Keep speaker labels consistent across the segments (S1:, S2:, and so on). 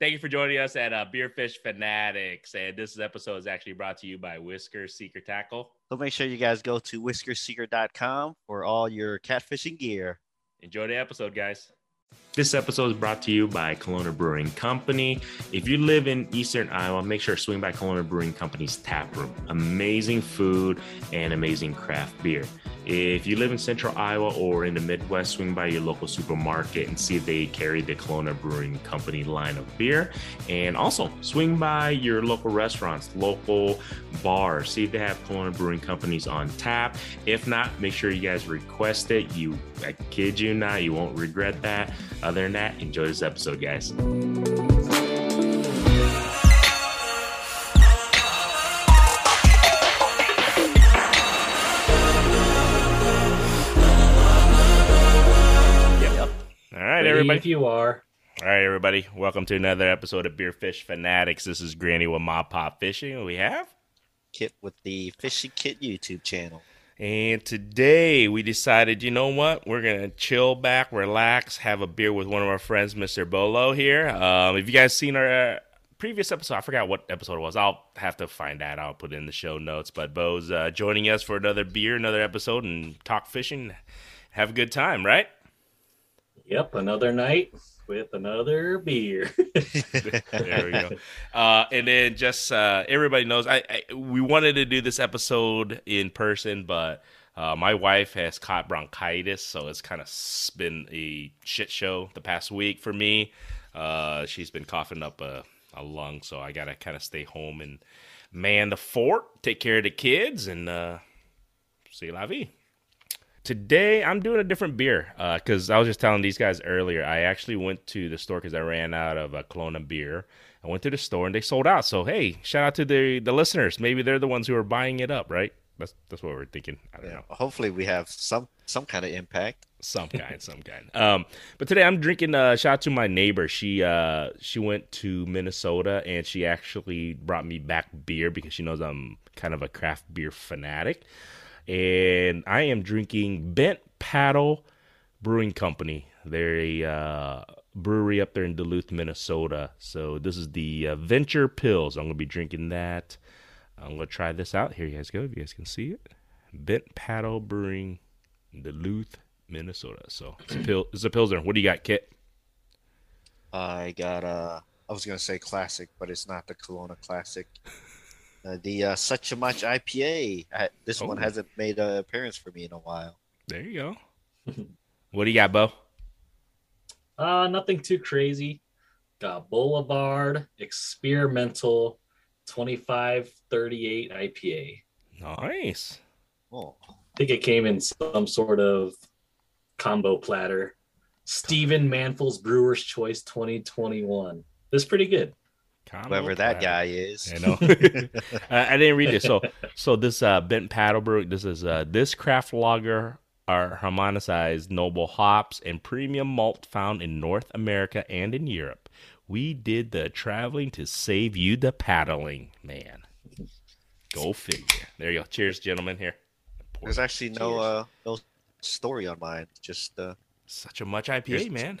S1: Thank you for joining us at uh, Beer Fish Fanatics. And this episode is actually brought to you by Whisker Seeker Tackle.
S2: So make sure you guys go to whiskerseeker.com for all your catfishing gear.
S1: Enjoy the episode, guys. This episode is brought to you by Kalona Brewing Company. If you live in Eastern Iowa, make sure to swing by Kalona Brewing Company's tap room. Amazing food and amazing craft beer. If you live in Central Iowa or in the Midwest, swing by your local supermarket and see if they carry the Kalona Brewing Company line of beer. And also swing by your local restaurants, local bars, see if they have Kalona Brewing Companies on tap. If not, make sure you guys request it. You, I kid you not, you won't regret that. Other than that, enjoy this episode, guys. Yep. All right, everybody.
S3: If you are.
S1: All right, everybody. Welcome to another episode of Beer Fish Fanatics. This is Granny with MaPop Fishing. We have.
S2: Kit with the Fishing Kit YouTube channel.
S1: And today we decided, you know what? We're going to chill back, relax, have a beer with one of our friends, Mr. Bo Lo here. Um, if you guys seen our uh, previous episode, I forgot what episode it was. I'll have to find that. I'll put it in the show notes. But Bo's uh, joining us for another beer, another episode, and talk fishing. Have a good time, right?
S3: Yep, another night with another beer.
S1: there we go. Uh, and then just uh, everybody knows, I, I, we wanted to do this episode in person, but uh, my wife has caught bronchitis, so it's kind of been a shit show the past week for me. Uh, she's been coughing up a, a lung, so I gotta kind of stay home and man the fort, take care of the kids, and uh, see la vie. Today I'm doing a different beer because uh, I was just telling these guys earlier. I actually went to the store because I ran out of a Kalona beer. I went to the store and they sold out. So hey, shout out to the the listeners. Maybe they're the ones who are buying it up, right? That's that's what we're thinking. I don't yeah, know.
S2: Hopefully we have some some kind of impact.
S1: Some kind, some kind. Um, but today I'm drinking. Uh, shout out to my neighbor. She uh she went to Minnesota and she actually brought me back beer because she knows I'm kind of a craft beer fanatic and I am drinking Bent Paddle Brewing Company. They're a uh, brewery up there in Duluth, Minnesota. So this is the uh, Venture Pils. I'm gonna be drinking that. I'm gonna try this out. Here you guys go. If you guys can see it, Bent Paddle Brewing, Duluth, Minnesota. So it's a pill. It's a pilsner. What do you got, Kit?
S2: I got uh I was gonna say classic, but it's not the Kalona classic. Uh, the uh, Sucha Much IPA. I, this oh. one hasn't made an appearance for me in a while.
S1: There you go. what do you got, Bo?
S3: Uh, nothing too crazy. Got Boulevard Experimental 2538 IPA.
S1: Nice.
S3: Oh. I think it came in some sort of combo platter. Stephen Manful's Brewer's Choice 2021. It's pretty good.
S2: Whoever that guy is.
S1: I know. I, I, didn't read it. So, so this uh, Bent Paddlebrook, this is uh, this craft lager are harmonized noble hops and premium malt found in North America and in Europe. We did the traveling to save you the paddling, man. Go figure. There you go. Cheers, gentlemen. Here.
S2: Pour There's actually no uh, no story on mine. Just uh,
S1: Sucha Much IPA, man.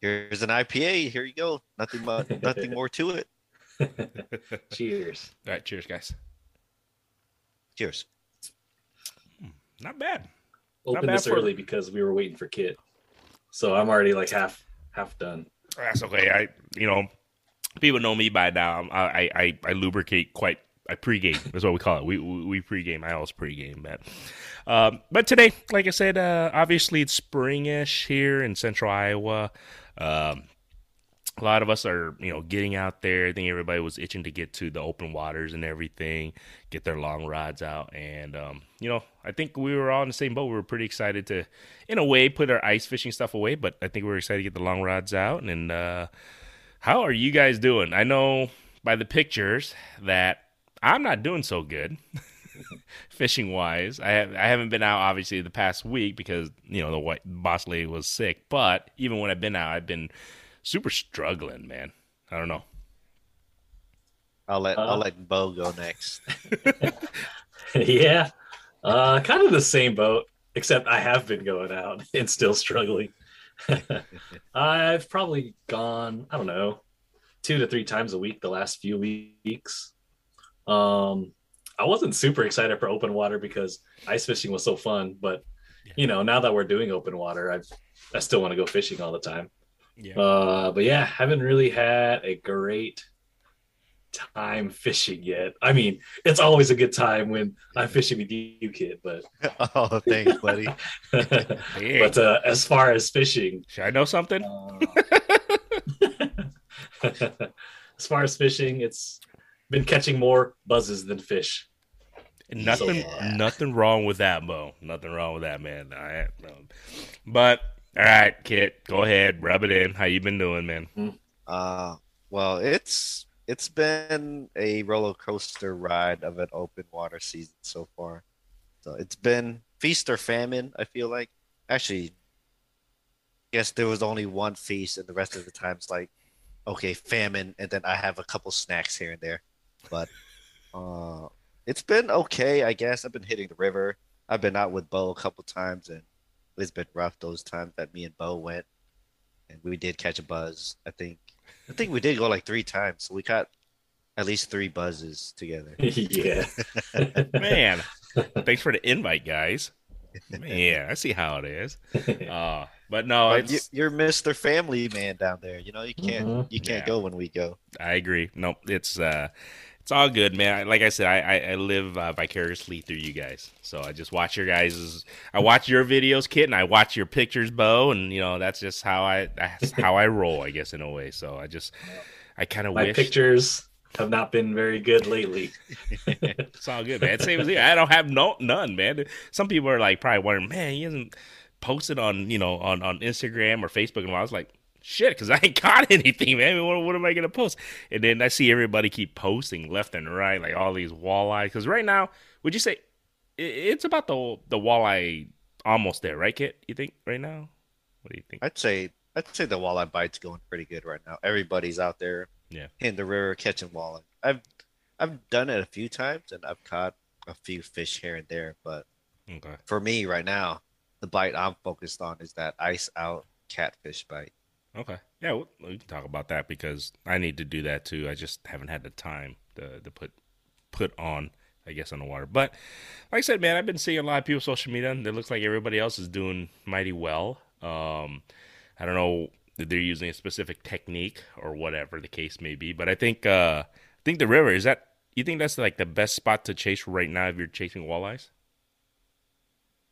S2: Here's an IPA. Here you go. Nothing but nothing more to it.
S3: cheers.
S1: All right, cheers, guys.
S2: Cheers.
S1: Hmm, not bad.
S3: Open this for... early because we were waiting for Kit, so I'm already like half half done.
S1: That's okay. I you know people know me by now. I I I lubricate quite. I pregame. That's what we call it. We we pregame. I always pregame, but um, but today, like I said, uh, obviously it's springish here in Central Iowa. Um, a lot of us are, you know, getting out there. I think everybody was itching to get to the open waters and everything, get their long rods out. And, um, you know, I think we were all in the same boat. We were pretty excited to, in a way, put our ice fishing stuff away, but I think we were excited to get the long rods out. And, uh, how are you guys doing? I know by the pictures that I'm not doing so good. fishing wise. I have I haven't been out obviously the past week because you know the white boss lady was sick. But even when I've been out, I've been super struggling, man. I don't know.
S2: I'll let uh, I'll let Bo go next.
S3: yeah, uh, kind of the same boat, except I have been going out and still struggling. I've probably gone, I don't know, two to three times a week the last few weeks. Um, I wasn't super excited for open water because ice fishing was so fun, but you know, now that we're doing open water, I I still want to go fishing all the time.
S1: Yeah.
S3: Uh, but yeah, haven't really had a great time fishing yet. I mean, it's always a good time when I'm fishing with you, Kit. But
S2: oh, thanks, buddy.
S3: But uh, as far as fishing,
S1: should I know something?
S3: uh, as far as fishing, it's been catching more buzzes than fish.
S1: Nothing,
S2: Yeah.
S1: nothing wrong with that, Bo. Nothing wrong with that, man. I, um, but all right, Kit, go ahead, rub it in. How you been doing, man?
S2: Uh, well, it's it's been a roller coaster ride of an open water season so far. So it's been feast or famine. I feel like actually, guess there was only one feast, and the rest of the time's like, okay, famine, and then I have a couple snacks here and there. But uh, it's been okay, I guess. I've been hitting the river. I've been out with Bo a couple times, and it's been rough those times that me and Bo went, and we did catch a buzz. I think I think we did go like three times, so we caught at least three buzzes together.
S3: yeah.
S1: Man, thanks for the invite, guys. Yeah, I see how it is. Uh, but no,
S2: But you,
S1: it's
S2: you're Mr. Family Man down there. You know you can't
S3: Mhm.
S2: you can't
S1: Yeah.
S2: go when we go.
S1: I agree. No, it's uh, it's all good, man. Like I said, I I, I live uh, vicariously through you guys. So I just watch your guys. I watch your videos, Kit, and I watch your pictures, Bo, and you know that's just how I that's how I roll, I guess, in a way. So I just I kind of
S3: My
S1: wish
S3: pictures have not been very good lately.
S1: it's all good, man. Same as you. I don't have no none, man. Some people are like probably wondering, man, he hasn't posted on you know on on Instagram or Facebook, and I was like. Shit, because I ain't got anything, man. What, what am I gonna post? And then I see everybody keep posting left and right, like all these walleye. Because right now, would you say it's about the the walleye almost there, right, Kit? You think right now? What do you think?
S2: I'd say I'd say the walleye bite's going pretty good right now. Everybody's out there
S1: Yeah.
S2: in the river catching walleye. I've I've done it a few times and I've caught a few fish here and there, but
S1: Okay.
S2: for me right now, the bite I'm focused on is that ice out catfish bite.
S1: Okay. Yeah, we we can talk about that because I need to do that too. I just haven't had the time to, to put put on, I guess, on the water. But like I said, man, I've been seeing a lot of people social media, and it looks like everybody else is doing mighty well. Um, I don't know if they're using a specific technique or whatever the case may be, but I think uh, I think the river is that. You think that's like the best spot to chase right now if you're chasing walleyes?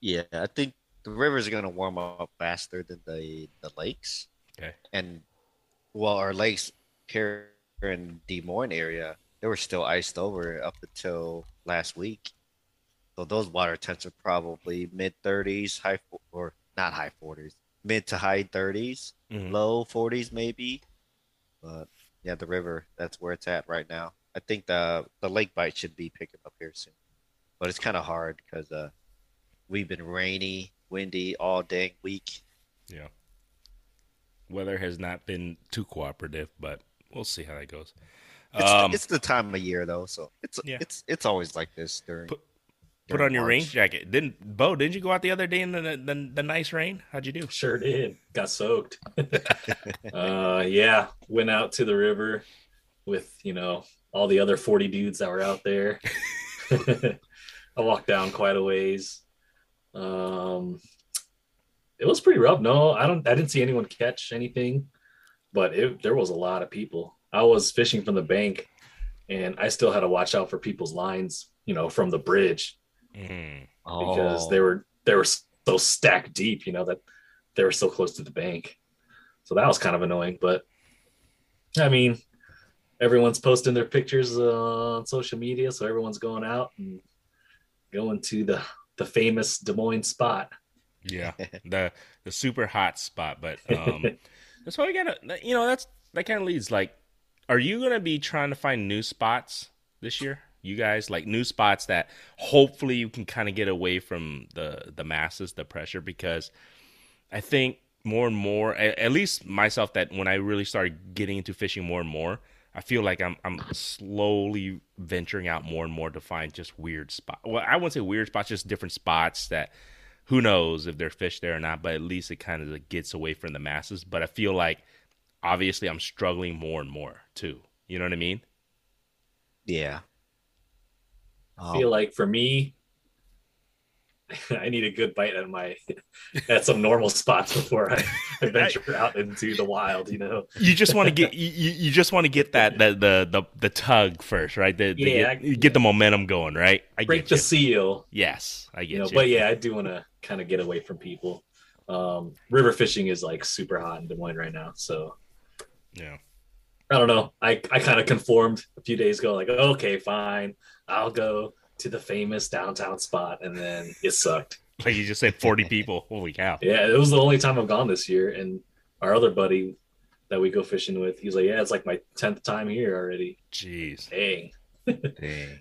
S2: Yeah, I think the rivers are gonna warm up faster than the the lakes.
S1: Okay.
S2: And well, our lakes here in Des Moines area, they were still iced over up until last week. So those water temps are probably mid 30s, high or not high 40s, mid to high 30s,
S1: Mhm.
S2: low 40s maybe. But yeah, the river, that's where it's at right now. I think the the lake bite should be picking up here soon. But it's kind of hard because uh, we've been rainy, windy all dang week.
S1: Yeah. Weather has not been too cooperative, but we'll see how that goes.
S2: It's,
S1: Um,
S2: it's the time of year though, so it's
S1: Yeah.
S2: it's it's always like this during.
S1: Put- Put
S2: during
S1: on your rain jacket. Didn't Bo? Didn't you go out the other day in the the, the nice rain? How'd you do?
S3: Sure did. Got soaked. uh, yeah, went out to the river with you know all the other forty dudes that were out there. I walked down quite a ways. Um, it was pretty rough. No, I don't. I didn't see anyone catch anything, but it, there was a lot of people. I was fishing from the bank, and I still had to watch out for people's lines. You know, from the bridge
S1: Mm.
S3: because
S2: Oh.
S3: they were they were so stacked deep, you know, that they were so close to the bank. So that was kind of annoying. But I mean, everyone's posting their pictures uh, on social media, so everyone's going out and going to the the famous Des Moines spot.
S1: Yeah, the the super hot spot. But um, that's why we gotta. You know, that's that kind of leads. Like, are you gonna be trying to find new spots this year? You guys like new spots that hopefully you can kind of get away from the the masses, the pressure, because I think more and more, at, at least myself, that when I really started getting into fishing more and more, I feel like I'm I'm slowly venturing out more and more to find just weird spots. Well, I wouldn't say weird spots, just different spots that who knows if there's fish there or not, but at least it kind of gets away from the masses. But I feel like obviously I'm struggling more and more too. You know what I mean?
S2: Yeah.
S3: I feel
S2: Um,
S3: like for me, I need a good bite at my at some normal spots before I, I venture out into the wild. You know,
S1: You just want to get you, you just want to get that the, the the the tug first, right? The, the
S3: Yeah,
S1: get, get the momentum going, right? I
S3: break
S1: get
S3: the seal.
S1: Yes, I get
S3: You
S1: you.
S3: but yeah, I do want to kind of get away from people. Um, river fishing is like super hot in Des Moines right now, so
S1: yeah.
S3: I don't know. I, I kind of conformed a few days ago, like, okay, fine, I'll go to the famous downtown spot, and then it sucked.
S1: Like you just said, forty people. Holy cow!
S3: Yeah, it was the only time I've gone this year, and our other buddy that we go fishing with, he's like, yeah, it's like my tenth time here already.
S1: Jeez,
S3: Dang.
S2: dang.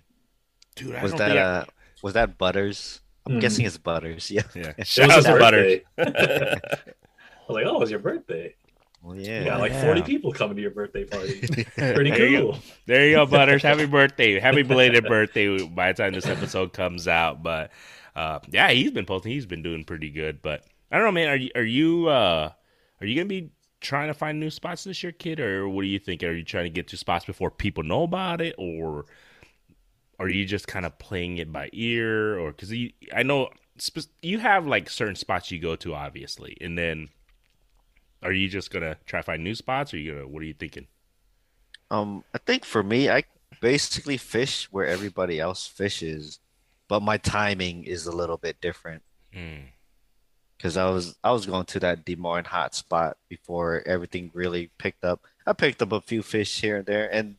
S1: dude, I
S2: Was
S1: don't
S2: that
S1: think I-
S2: uh was that Butters? I'm
S3: Mhm.
S2: guessing it's Butters. Yeah.
S1: yeah.
S3: It
S1: Shout
S3: was
S1: out to Butters.
S3: birthday. I was like, oh, it's your birthday.
S2: Well,
S3: You
S2: yeah.
S3: got like
S1: yeah.
S3: 40 people coming to your birthday party. Pretty
S1: There you go.
S3: cool.
S1: There you go, Butters. Happy birthday. Happy belated birthday by the time this episode comes out. But uh, yeah, he's been posting. He's been doing pretty good. But I don't know, man. Are you are you uh, are you gonna be trying to find new spots this year, Kit, or what do you think? Are you trying to get to spots before people know about it, or are you just kind of playing it by ear, or because I know spe- you have like certain spots you go to, obviously, and then are you just gonna try to find new spots, or you gonna what are you thinking?
S2: Um, I think for me, I basically fish where everybody else fishes, but my timing is a little bit different
S1: Mm.
S2: because I was I was going to that Des Moines hot spot before everything really picked up. I picked up a few fish here and there, and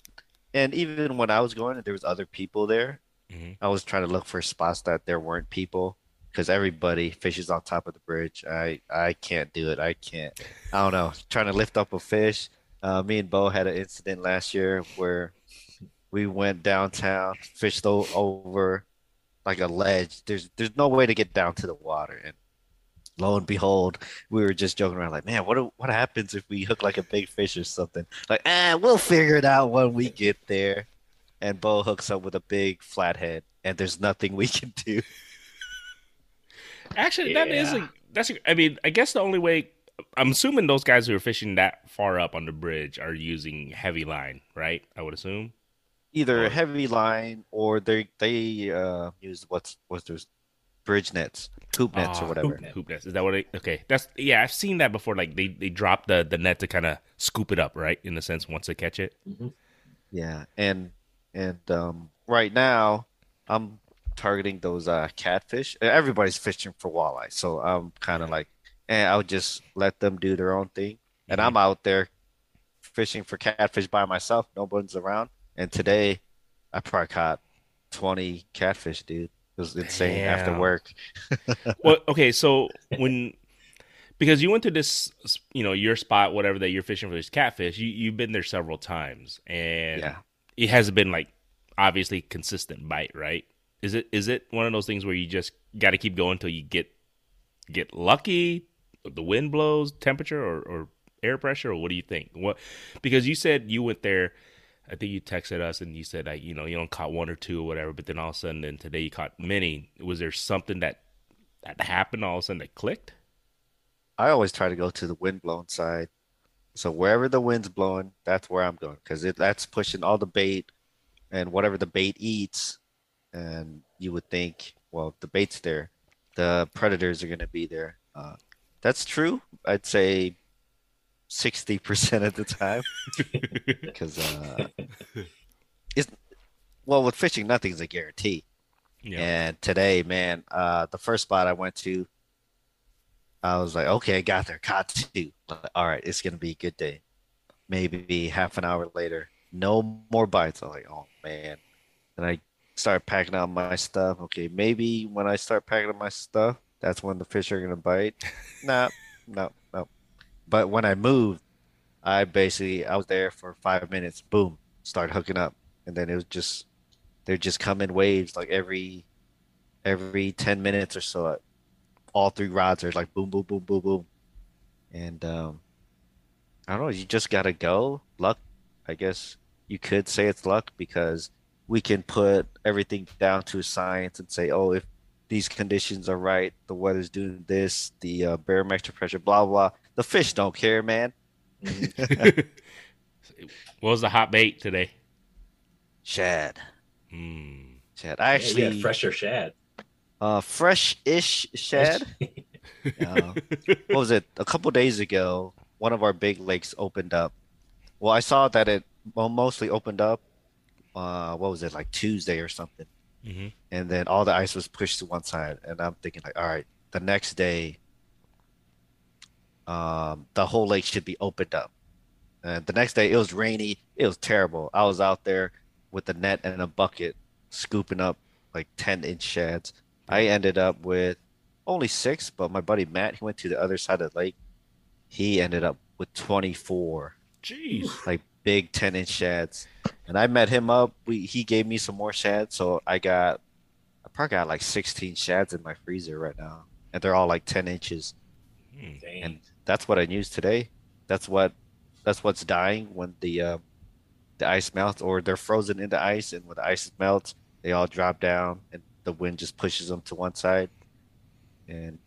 S2: and even when I was going, there was other people there.
S1: Mhm.
S2: I was trying to look for spots that there weren't people because everybody fishes on top of the bridge. I I can't do it. I can't. I don't know. Trying to lift up a fish. Uh, me and Bo had an incident last year where we went downtown, fished over like a ledge. There's there's no way to get down to the water, and lo and behold, we were just joking around like, man, what what happens if we hook like a big fish or something? Like, ah, we'll figure it out when we get there. And Bo hooks up with a big flathead, and there's nothing we can do.
S1: Actually, that is
S3: Yeah.
S1: a that's. A, I mean, I guess the only way I'm assuming those guys who are fishing that far up on the bridge are using heavy line, right? I would assume.
S2: Either
S1: Or-
S2: a heavy line or they they uh use what's what's those bridge nets, hoop nets
S1: Ah,
S2: or whatever.
S3: hoop.
S1: Hoop nets. Is that what? It, okay, that's yeah. I've seen that before. Like they they drop the the net to kind of scoop it up, right? In a sense, once they catch it.
S2: Yeah, and and um, right now I'm targeting those uh, catfish. Uh, everybody's fishing for walleye, so I'm kind of like, and I'll just let them do their own thing, and I'm mm-hmm. out there fishing for catfish by myself. No one's around, and today I probably caught 20 catfish, dude. It was insane after work.
S1: well, okay, so when because you went to this, you know, your spot, whatever that you're fishing for this catfish, you you've been there several times, and
S2: Yeah.
S1: it hasn't been like obviously consistent bite, right? Is it is it one of those things where you just got to keep going until you get get lucky, the wind blows, temperature, or, or air pressure, or what do you think? What because you said you went there. I think you texted us and you said like you know you don't caught one or two or whatever, but then all of a sudden then today you caught many. Was there something that that happened all of a sudden that clicked?
S2: I always try to go to the wind blown side. So wherever the wind's blowing, that's where I'm going because that's pushing all the bait and whatever the bait eats. And you would think, well, the bait's there, the predators are going to be there. Uh, that's true. I'd say 60% of the time because uh, it's, well, with fishing, nothing's a guarantee.
S1: Yeah.
S2: And today, man, uh, the first spot I went to, I was like, okay, I got there, caught two. All right, it's gonna be a good day. Maybe half an hour later, no more bites. I'm like, oh man. And I start packing up my stuff. Okay, maybe when I start packing up my stuff, that's when the fish are gonna bite. nah, no, no. But when I moved, I basically I was there for five minutes. Boom, start hooking up, and then it was just they're just come in waves like every every 10 minutes or so all three rods are like boom boom boom boom boom and um i don't know you just gotta go luck i guess you could say it's luck because we can put everything down to science and say oh if these conditions are right the weather's doing this the uh, barometric pressure blah blah the fish don't care man
S3: Mhm.
S1: what was the hot bait today?
S2: Shad.
S1: Mm.
S2: Shad. I actually
S3: yeah, fresher shad.
S2: uh fresh-ish shad. Yeah. what was it? A couple days ago, one of our big lakes opened up. Well, I saw that it well, mostly opened up. Uh, what was it like Tuesday or something?
S1: Mhm.
S2: And then all the ice was pushed to one side, and I'm thinking like, all right, the next day, um, the whole lake should be opened up. And the next day, it was rainy. It was terrible. I was out there with a net and a bucket, scooping up like ten inch shads. I ended up with only six, but my buddy Matt, he went to the other side of the lake. He ended up with 24,
S1: Jeez.
S2: like big 10 inch shads. And I met him up. We he gave me some more shads, so I got I probably got like 16 shads in my freezer right now, and they're all like 10 inches.
S1: Mm.
S3: Dang.
S2: And that's what I use today. That's what that's what's dying when the uh, the ice melts, or they're frozen into ice, and when the ice melts, they all drop down, and the wind just pushes them to one side, and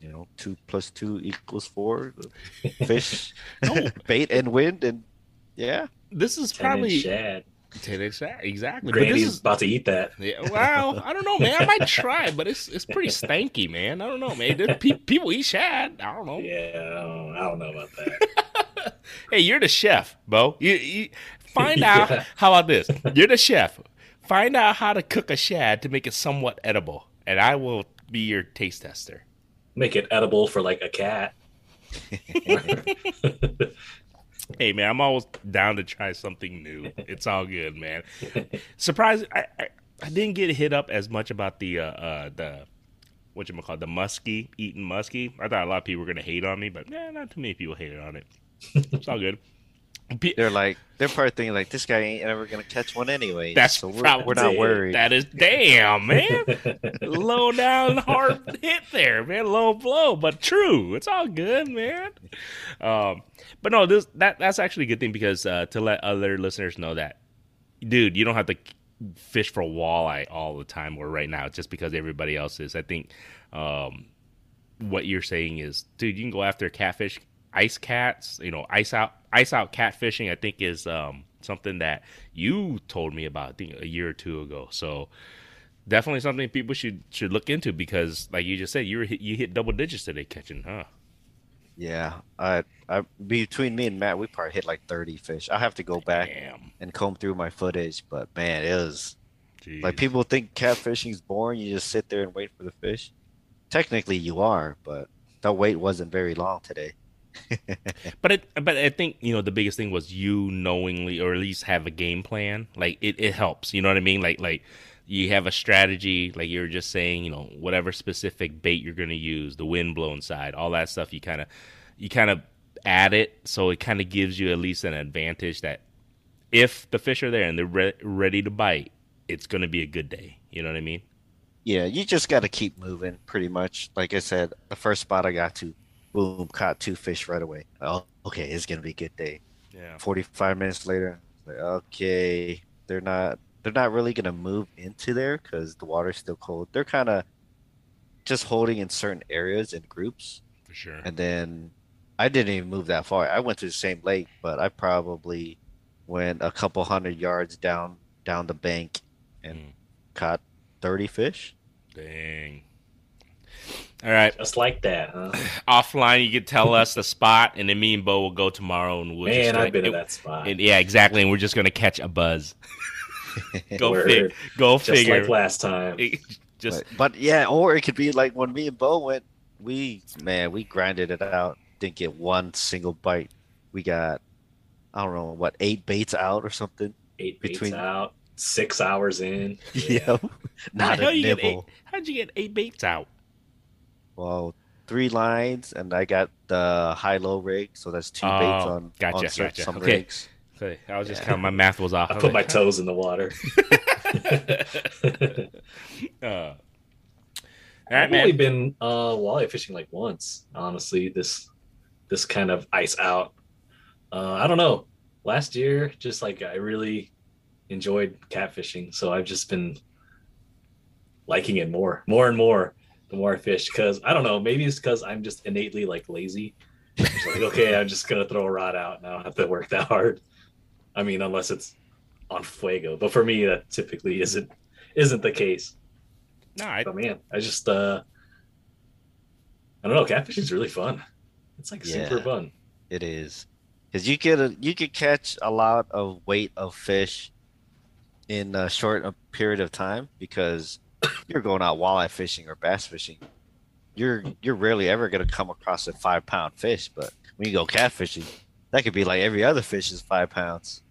S2: you know, two plus two equals four. Fish, bait, and wind, and yeah,
S1: This is
S3: 10
S1: probably
S3: inch shad.
S1: 10 inch shad, exactly. But this
S3: Granny's
S1: is
S3: about to eat that.
S1: yeah, well, I don't know, man. I might try, but it's it's pretty stanky, man. I don't know, man. There- pe- People eat shad. I don't know.
S3: Yeah, I don't, I don't know about that.
S1: Hey, you're the chef, Bo. You, you find out.
S3: Yeah.
S1: How about this? You're the chef. Find out how to cook a shad to make it somewhat edible, and I will be your taste tester.
S3: Make it edible for like a cat.
S1: Hey, man, I'm always down to try something new. It's all good, man. Surprise! I, I I didn't get hit up as much about the uh, uh the what you call the muskie eating muskie. I thought a lot of people were gonna hate on me, but yeah, not too many people hated on it. It's all good.
S2: They're like they're probably thinking like this guy ain't ever gonna catch one anyway.
S1: That's
S2: so we're,
S1: probably
S2: we're not worried.
S1: That is damn, man. Low down hard hit there, man. Low blow, but true. It's all good, man. Um, but no, this that that's actually a good thing because uh, to let other listeners know that, dude, you don't have to fish for walleye all the time or right now just because everybody else is. I think um, what you're saying is, dude, you can go after catfish, ice cats. You know, ice out, ice out catfishing. I think is um, something that you told me about. I think a year or two ago. So definitely something people should should look into because, like you just said, you were hit, you hit double digits today catching, huh?
S2: Yeah, I, I between me and Matt, we probably hit like thirty fish. I have to go back
S1: Damn.
S2: and comb through my footage, but man, it was
S1: Jeez.
S2: like people think catfishing is boring. You just sit there and wait for the fish. Technically, you are, but the wait wasn't very long today.
S1: But it, but I think you know the biggest thing was you knowingly or at least have a game plan. Like it, it helps. You know what I mean? Like like you have a strategy. Like you're just saying, you know, whatever specific bait you're going to use, the wind blown side, all that stuff. You kind of you kind of add it, so it kind of gives you at least an advantage that if the fish are there and they're re- ready to bite, it's going to be a good day. You know what I mean?
S2: Yeah, you just got to keep moving, pretty much. Like I said, the first spot I got to, boom, caught two fish right away. Oh, okay, it's gonna be a good day.
S1: Yeah.
S2: 45 minutes later like okay they're not they're not really going to move into there because the water's still cold they're kind of just holding in certain areas in groups
S1: For sure.
S2: and then i didn't even move that far i went to the same lake but i probably went a couple hundred yards down down the bank and
S1: Mm.
S2: caught 30 fish
S1: Dang. All right.
S3: Just like that, huh?
S1: Offline, you could tell us the spot, and then me and Bo will go tomorrow, and we'll just
S3: Man, I've been to that spot.
S1: and- yeah, exactly. And we're just gonna catch a buzz. Go
S3: Word.
S1: fig- Go
S3: Just
S1: figure.
S3: like last time.
S1: just
S2: but, but yeah or it could be like when me and bo went we man we grinded it out didn't get one single bite we got i don't know what eight baits out or something
S3: Eight
S2: between-
S3: baits out, six hours in.
S2: yeah not a
S1: you get eight?
S2: nibble
S1: How'd you get eight baits out?
S2: Well three lines and i got the high-low rig so that's two baits
S1: Oh,
S2: on,
S1: gotcha,
S2: on cer-
S1: gotcha.
S2: some
S1: Okay.
S2: rigs
S1: Okay, I was just
S2: Yeah.
S1: kind of my math was off.
S3: I
S1: was
S3: put my toes in the water.
S1: uh, all
S3: I've
S1: right,
S3: only been uh, walleye fishing like once, honestly. This this kind of ice out. Uh, I don't know. Last year, just like I really enjoyed catfishing, so I've just been liking it more, more and more the more fish. Because I don't know, maybe it's because I'm just innately like lazy, It's like, okay, I'm just gonna throw a rod out and I don't have to work that hard. I mean, unless it's on fuego. But for me, that typically isn't isn't the case.
S1: No, I,
S3: But man, I just uh I don't know, catfishing is really fun. It's like super fun.
S2: It is because you get a you could catch a lot of weight of fish in a short period of time because you're going out walleye fishing or bass fishing. You're you're rarely ever gonna come across a five pound fish, but when you go catfishing, that could be like every other fish is five pounds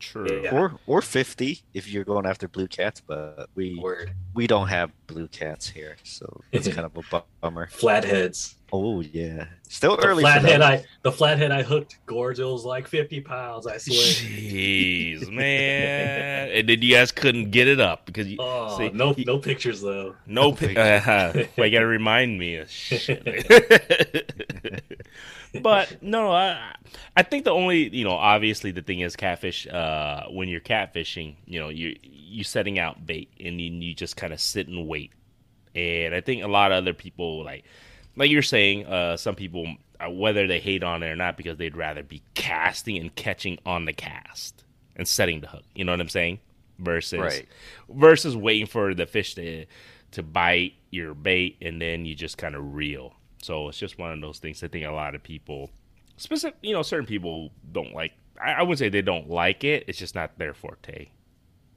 S1: true.
S3: Yeah.
S2: or or fifty if you're going after blue cats. But we
S3: Word.
S2: we don't have blue cats here, so it's kind of a bummer.
S3: Flatheads.
S2: Oh yeah, still
S3: The
S2: early.
S3: Flathead. I the flathead I hooked, Gorge, it was like fifty pounds, I swear.
S1: Jeez, man. and then you guys couldn't get it up because you
S3: Oh,
S1: see,
S3: no
S1: he-
S3: no pictures though.
S1: no. pictures. Uh, well, you got to remind me of shit. but no, I, I think the only you know obviously the thing is catfish. Uh, when you're catfishing, you know you you setting out bait and you, you just kind of sit and wait. And I think a lot of other people like like you're saying, uh, some people uh, whether they hate on it or not because they'd rather be casting and catching on the cast and setting the hook. You know what I'm saying? Versus
S2: Right.
S1: versus waiting for the fish to to bite your bait and then you just kind of reel. So it's just one of those things. I think a lot of people, specific, you know, certain people don't like. I, I wouldn't say they don't like it. It's just not their forte.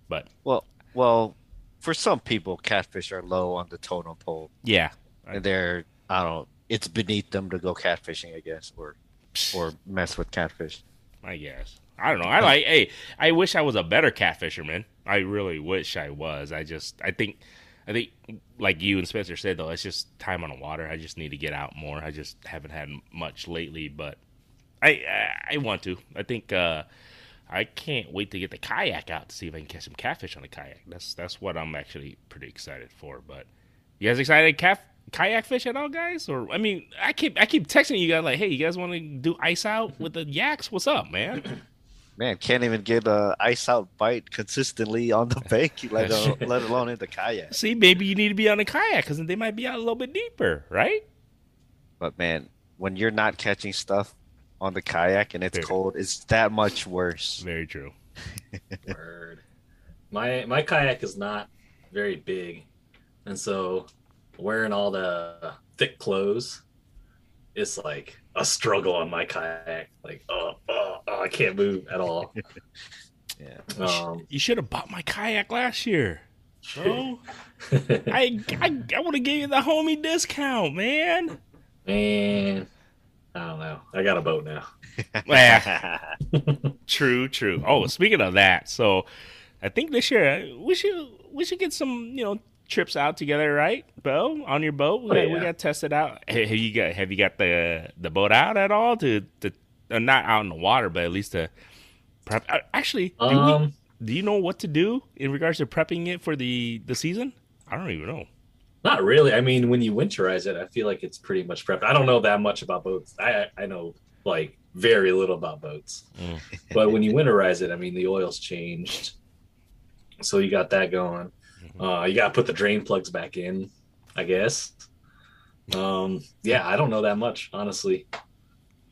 S1: But
S2: Well, well, for some people, catfish are low on the totem pole,
S1: yeah,
S2: and they're I don't. It's beneath them to go catfishing, I guess, or or mess with catfish.
S1: I guess. I don't know. I like. hey, I wish I was a better catfisherman. I really wish I was. I just. I think. I think, like you and Spencer said, though, it's just time on the water. I just need to get out more. I just haven't had much lately, but I I, I want to. I think uh, I can't wait to get the kayak out to see if I can catch some catfish on the kayak. That's that's what I'm actually pretty excited for. But you guys excited cat kayak fish at all, guys? Or I mean, I keep I keep texting you guys like, hey, you guys want to do ice out with the yaks? What's up, man?
S2: Man, can't even get a ice out bite consistently on the bank, let alone, let alone in the kayak.
S1: See, maybe you need to be on a kayak because they might be out a little bit deeper, right?
S2: But man, when you're not catching stuff on the kayak and it's
S1: Dude.
S2: cold, it's that much worse.
S1: Very true.
S3: Word. My my kayak is not very big, and so wearing all the thick clothes, it's like a struggle on my kayak. Like, oh, oh, oh I can't move at all.
S2: Yeah.
S3: Um,
S1: You should have bought my kayak last year, bro. I I, I would have gave you the homie discount, man.
S3: man, I don't know. I got a boat now.
S1: True, true. Oh, speaking of that, so I think this year uh, we should we should get some you know trips out together, right, Bo? On your boat, we
S3: Oh,
S1: got we got to test it out. Have you got have you got the the boat out at all to to uh, not out in the water, but at least to prep? uh, Actually, do, we,
S3: Um,
S1: do you know what to do in regards to prepping it for the the season? I don't even know.
S3: not really. I mean, when you winterize it, I feel like it's pretty much prepped. I don't know that much about boats. I I know like very little about boats.
S1: Mm.
S3: but when you winterize it, I mean, the oil's changed, so you got that going. Uh, you got to put the drain plugs back in, I guess. Um, yeah, I don't know that much, honestly.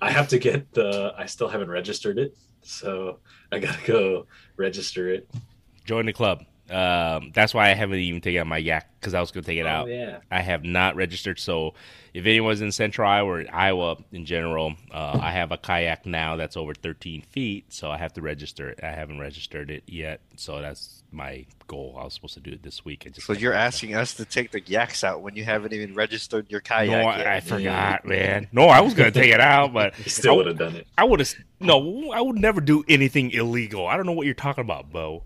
S3: I have to get the. I still haven't registered it, so I gotta go register it.
S1: Join the club. Um, that's why I haven't even taken out my yak because I was going to take it out.
S3: Oh yeah,
S1: I have not registered. So if anyone's in Central Iowa or Iowa in general, uh, I have a kayak now that's over 13 feet. So I have to register it. I haven't registered it yet. So that's my goal. I was supposed to do it this week. Just
S2: so you're asking us to take the yaks out when you haven't even registered your kayak
S1: No, I,
S2: yet.
S1: I forgot, man. No, I was gonna take it out, but
S3: you still
S1: I-
S3: would have done it.
S1: I would have. No, I would never do anything illegal. I don't know what you're talking about, Bo.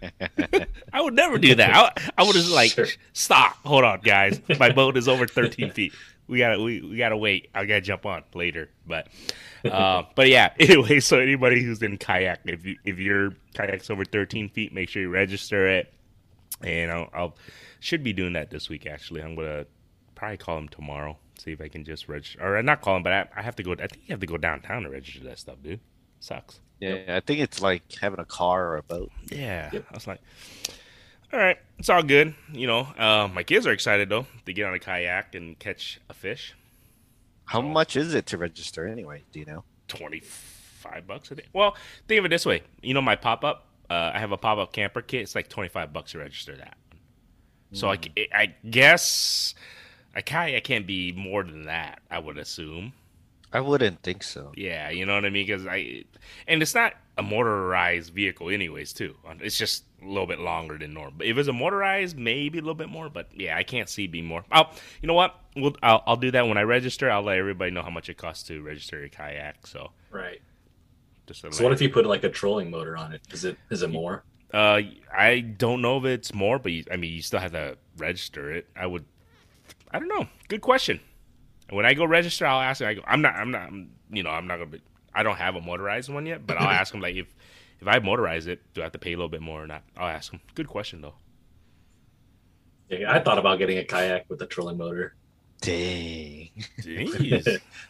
S1: I would never do that. I, I would have like
S3: Sure.
S1: stop. Hold on, guys. My boat is over 13 feet. We gotta we, we gotta wait. I gotta jump on later. But uh, but yeah. Anyway, so anybody who's in kayak, if you if your kayak's over 13 feet, make sure you register it. And I'll, I'll should be doing that this week. Actually, I'm gonna probably call him tomorrow. See if I can just register, or not call him, but I, I have to go. I think you have to go downtown to register that stuff, dude. Sucks.
S2: Yeah, I think it's like having a car or a boat.
S1: Yeah.
S3: Yep.
S1: I was like, all right, it's all good. You know, uh, my kids are excited though to get on a kayak and catch a fish.
S2: How much is it to register anyway? Do you know?
S1: Twenty five bucks a day. Well, think of it this way. You know my pop up. Uh, I have a pop up camper kit. It's like twenty five bucks to register that. So I,
S2: Mm.
S1: I guess a kayak can't be more than that. I would assume.
S2: I wouldn't think so.
S1: Yeah, you know what I mean? Because I, and it's not a motorized vehicle, anyways. Too, it's just a little bit longer than normal. But if it's a motorized, maybe a little bit more. But yeah, I can't see being more. Oh, you know what? We'll, I'll, I'll do that when I register. I'll let everybody know how much it costs to register a kayak. So
S3: Right.
S1: just to
S3: So what if you put like a trolling motor on it? Is it is it more?
S1: Uh, I don't know if it's more, but you, I mean, you still have to register it. I would. I don't know. Good question. When I go register, I'll ask. Him, I go. I'm not. I'm not. I'm, you know, I'm not gonna. Be, I don't have a motorized one yet, but I'll ask him like if if I motorize it, do I have to pay a little bit more or not? I'll ask him. Good question though.
S3: Yeah, I thought about getting a kayak with a trolling motor.
S2: Dang.
S1: Jeez.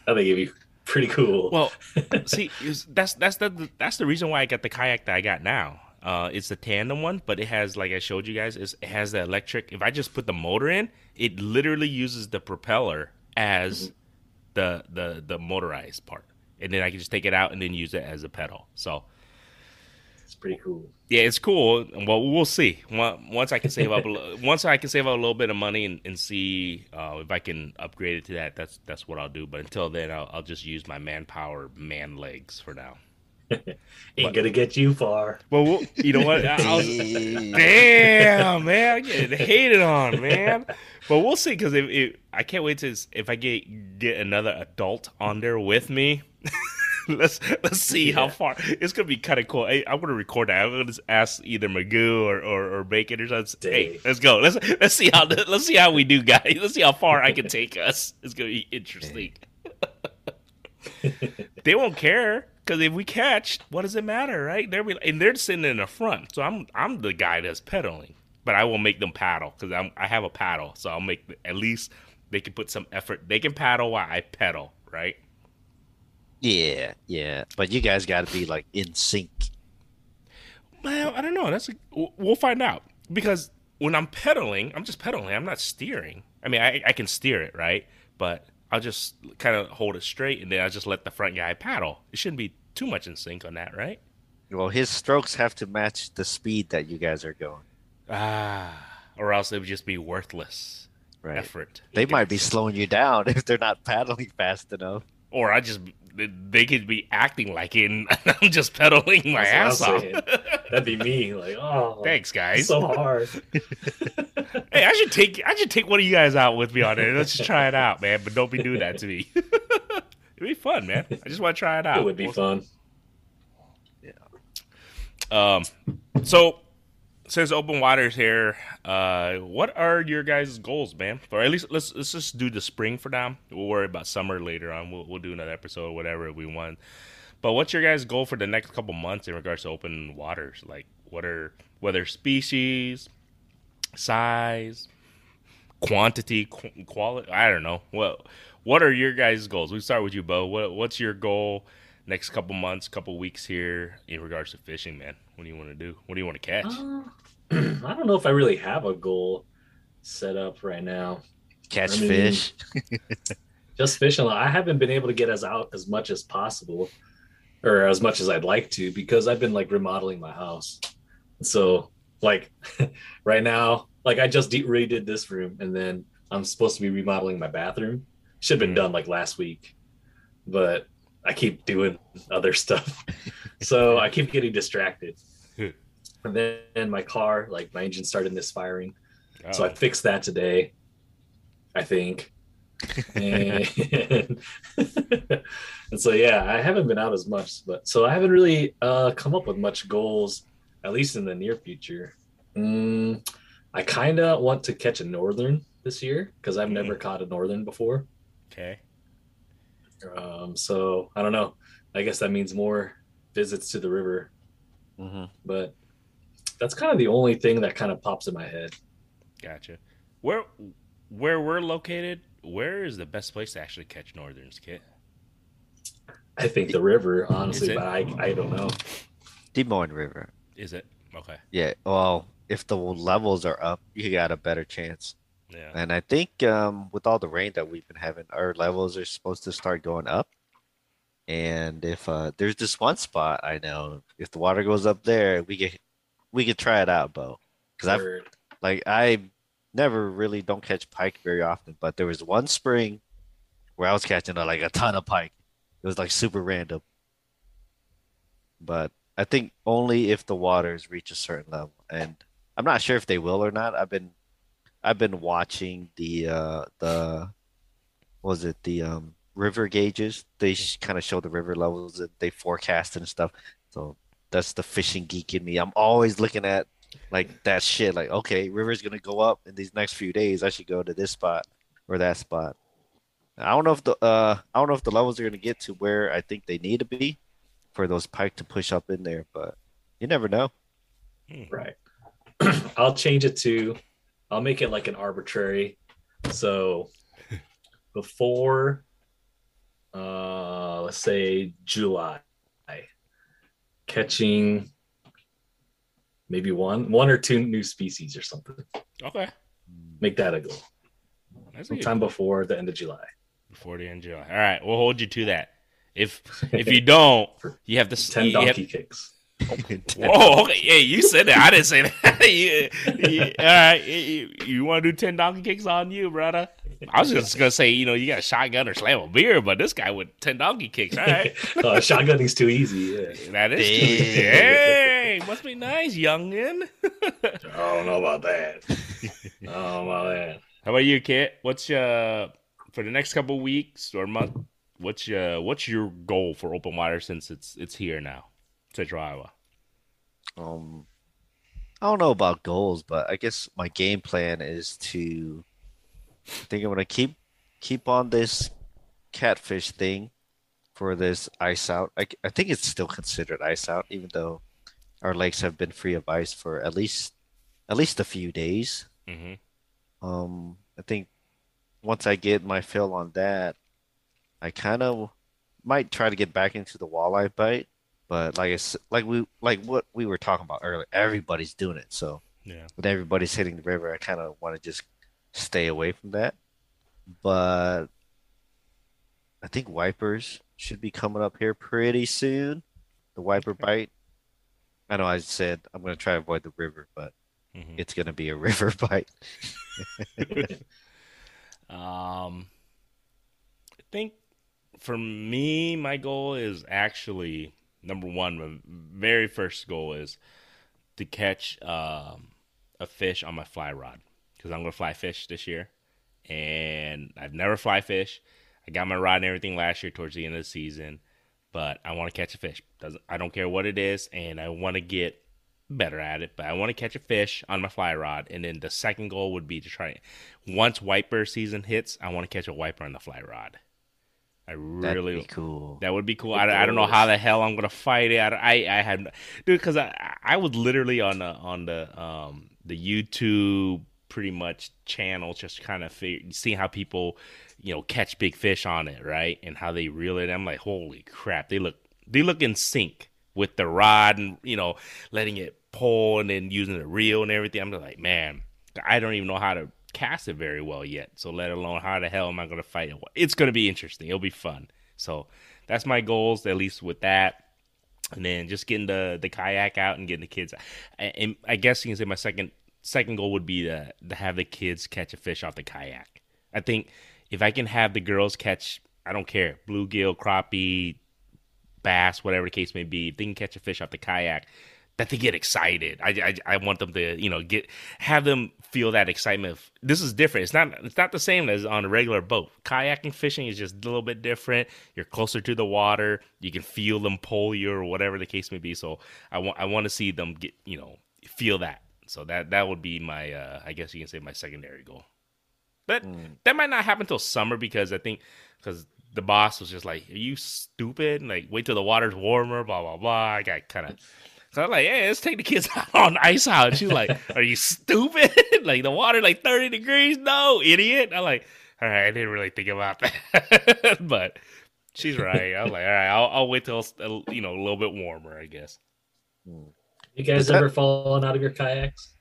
S3: I think it'd be pretty cool.
S1: well, see, is- that's that's the that's the reason why I got the kayak that I got now. Uh, it's the tandem one, but it has, like I showed you guys, it has the electric. If I just put the motor in, it literally uses the propeller as the the the motorized part, and then I can just take it out and then use it as a pedal. So
S3: it's pretty cool.
S1: yeah, it's cool. Well, we'll see. Once once I can save up, a once I can save up a little bit of money and, and see uh, if I can upgrade it to that, that's that's what I'll do. But until then, I'll, I'll just use my manpower, man legs for now.
S3: Ain't
S1: What?
S3: gonna get you far.
S1: Well, we'll you know what? I, I was,
S2: Dang.
S1: damn, man, I'm getting hated on, man. But we'll see because if, if I can't wait to if I get get another adult on there with me. let's let's see how far it's gonna be kind of cool. I, I'm gonna record that. I'm gonna just ask either Magoo or, or, or Bacon or something. Hey, let's go. Let's let's see how let's see how we do, guys. Let's see how far I can take us. It's gonna be interesting. they won't care because if we catch, what does it matter, right? They're be- and they're sitting in the front, so I'm I'm the guy that's pedaling, but I will make them paddle because I'm I have a paddle, so I'll make at least they can put some effort. They can paddle while I pedal, right?
S2: Yeah, yeah. But you guys got to be like in sync.
S1: Well, I don't know. That's a, we'll- we'll find out because when I'm pedaling, I'm just pedaling. I'm not steering. I mean, I I can steer it, right? But I'll just kind of hold it straight, and then I'll just let the front guy paddle. It shouldn't be too much in sync on that, right?
S2: Well, his strokes have to match the speed that you guys are going.
S1: Ah, or else it would just be worthless
S2: Right.
S1: effort.
S2: They might be slowing you down if they're not paddling fast enough.
S1: or I just they could be acting like it, and I'm just pedaling my
S3: That's
S1: ass off.
S3: That'd be me. Like, oh,
S1: Thanks, guys.
S3: so hard.
S1: hey, I should take I should take one of you guys out with me on it. Let's just try it out, man. But don't be doing that to me. It'd be fun, man. I just want to try it out.
S3: It would be fun. Yeah.
S1: Um, so since open waters here, uh, what are your guys' goals, man? Or at least let's let's just do the spring for now. We'll worry about summer later on. We'll we'll do another episode, whatever we want. But what's your guys' goal for the next couple months in regards to open waters? Like, what are whether species, size, quantity, qu- quality? I don't know. What what are your guys' goals? We start with you, Bo. What what's your goal? Next couple months, couple weeks here in regards to fishing, man. What do you want to do? What do you want to catch?
S3: Uh, I don't know if I really have a goal set up right now.
S2: Catch
S3: I mean-
S2: fish.
S3: Just fishing. I haven't been able to get as out as much as possible, or as much as I'd like to, because I've been like remodeling my house. So, like, right now, like I just de- redid this room, and then I'm supposed to be remodeling my bathroom. Should have been
S1: Mhm.
S3: done like last week, but I keep doing other stuff, so I keep getting distracted. and then my car, like my engine started misfiring. So I
S1: Oh,
S3: fixed that today, I think. and, and so yeah, I haven't been out as much, but so I haven't really uh, come up with much goals, at least in the near future. Mm, I kind of want to catch a northern this year because I've never caught a northern before.
S1: okay.
S3: Um, so I don't know. I guess that means more visits to the river,
S2: hmm
S3: but that's kind of the only thing that kind of pops in my head.
S1: Gotcha. Where where we're located, where is the best place to actually catch northerns, Kit?
S3: I think the river, honestly, but I, I don't know.
S2: Des Moines River.
S1: Is it? Okay.
S2: Yeah. Well, if the levels are up, you got a better chance.
S1: Yeah.
S2: And I think um, with all the rain that we've been having, our levels are supposed to start going up. And if uh, there's this one spot I know, if the water goes up there, we get we could try it out, Bo. Because I've
S3: Word.
S2: like I never really don't catch pike very often, but there was one spring where I was catching uh, like a ton of pike. It was like super random. But I think only if the waters reach a certain level, and I'm not sure if they will or not. I've been I've been watching the uh the what was it the um river gauges. They sh- kind of show the river levels that they forecast and stuff. So that's the fishing geek in me. I'm always looking at like that shit. Like, okay, river's gonna go up in these next few days. I should go to this spot or that spot. I don't know if the uh I don't know if the levels are gonna get to where I think they need to be for those pike to push up in there, but you never know.
S3: Right. I'll change it to, I'll make it like an arbitrary. So before, uh, let's say July, catching maybe one, one or two new species or something.
S1: Okay.
S3: Make that a goal.
S1: That's good
S3: Sometime before the end of July.
S1: before the end of July. All right, we'll hold you to that. If if you don't, you have to
S3: Ten
S1: you have-
S3: donkey kicks.
S1: Whoa, okay, yeah, you said that. I didn't say that. you, you- all right, you, you want to do ten donkey kicks on you, brother? I was just gonna say, you know, you got a shotgun or slam a beer, but this guy with ten donkey kicks. All right,
S3: oh, shotgunning's too easy. Yeah.
S1: that is.
S2: Damn.
S1: Hey, must be nice, youngin.
S3: I don't know about that. I don't know about that.
S1: How about you, Kit? What's uh for the next couple weeks or month? What's uh what's your goal for open water since it's it's here now, Central Iowa?
S2: Um, I don't know about goals, but I guess my game plan is to. I think I'm gonna keep keep on this catfish thing for this ice out. I, I think it's still considered ice out, even though our lakes have been free of ice for at least at least a few days.
S1: Mm-hmm.
S2: Um, I think once I get my fill on that, I kind of might try to get back into the walleye bite. But like it's like we like what we were talking about earlier, everybody's doing it. So
S1: Yeah.
S2: when everybody's hitting the river, I kind of want to just stay away from that. But I think wipers should be coming up here pretty soon. The wiper bite. I know I said I'm going to try to avoid the river, but
S1: Mm-hmm.
S2: it's going to be a river bite.
S1: Um, I think for me, my goal is actually number one. My very first goal is to catch um, a fish on my fly rod because I'm gonna fly fish this year, and I've never fly fish. I got my rod and everything last year towards the end of the season, but I want to catch a fish. Doesn't I don't care what it is, and I want to get better at it. But I want to catch a fish on my fly rod, and then the second goal would be to try. Once wiper season hits, I want to catch a wiper on the fly rod. I really
S2: That'd cool.
S1: that would be cool. I, I don't know how the hell I'm gonna fight it. I I, I had dude because I I was literally on the on the um the YouTube pretty much channel just kind of fig- seeing how people you know catch big fish on it right and how they reel it. I'm like holy crap they look they look in sync with the rod and you know letting it pull and then using the reel and everything. I'm like man I don't even know how to cast it very well yet. So let alone how the hell am I going to fight it? It's going to be interesting. It'll be fun. So that's my goals, at least with that. And then just getting the the kayak out and getting the kids. And I guess you can say my second second goal would be to to have the kids catch a fish off the kayak. I think if I can have the girls catch, I don't care, bluegill, crappie, bass, whatever the case may be, if they can catch a fish off the kayak, that they get excited. I, I, I want them to you know get have them feel that excitement. This is different. It's not it's not the same as on a regular boat. Kayaking fishing is just a little bit different. You're closer to the water. You can feel them pull you or whatever the case may be. So I want I want to see them get you know feel that. So that that would be my uh, I guess you can say my secondary goal. But
S2: Mm.
S1: that might not happen till summer because I think because the boss was just like, "Are you stupid? Like, wait till the water's warmer." Blah blah blah. I got kind of. So I'm like, yeah, let's take the kids out on ice out. And she's like, are you stupid? like the water like 30 degrees? No, idiot. I'm like, all right, I didn't really think about that. but she's right. I was like, all right, I'll, I'll wait till it's, you know, a little bit warmer, I guess.
S3: You guys
S2: that-
S3: ever fallen out of your kayaks?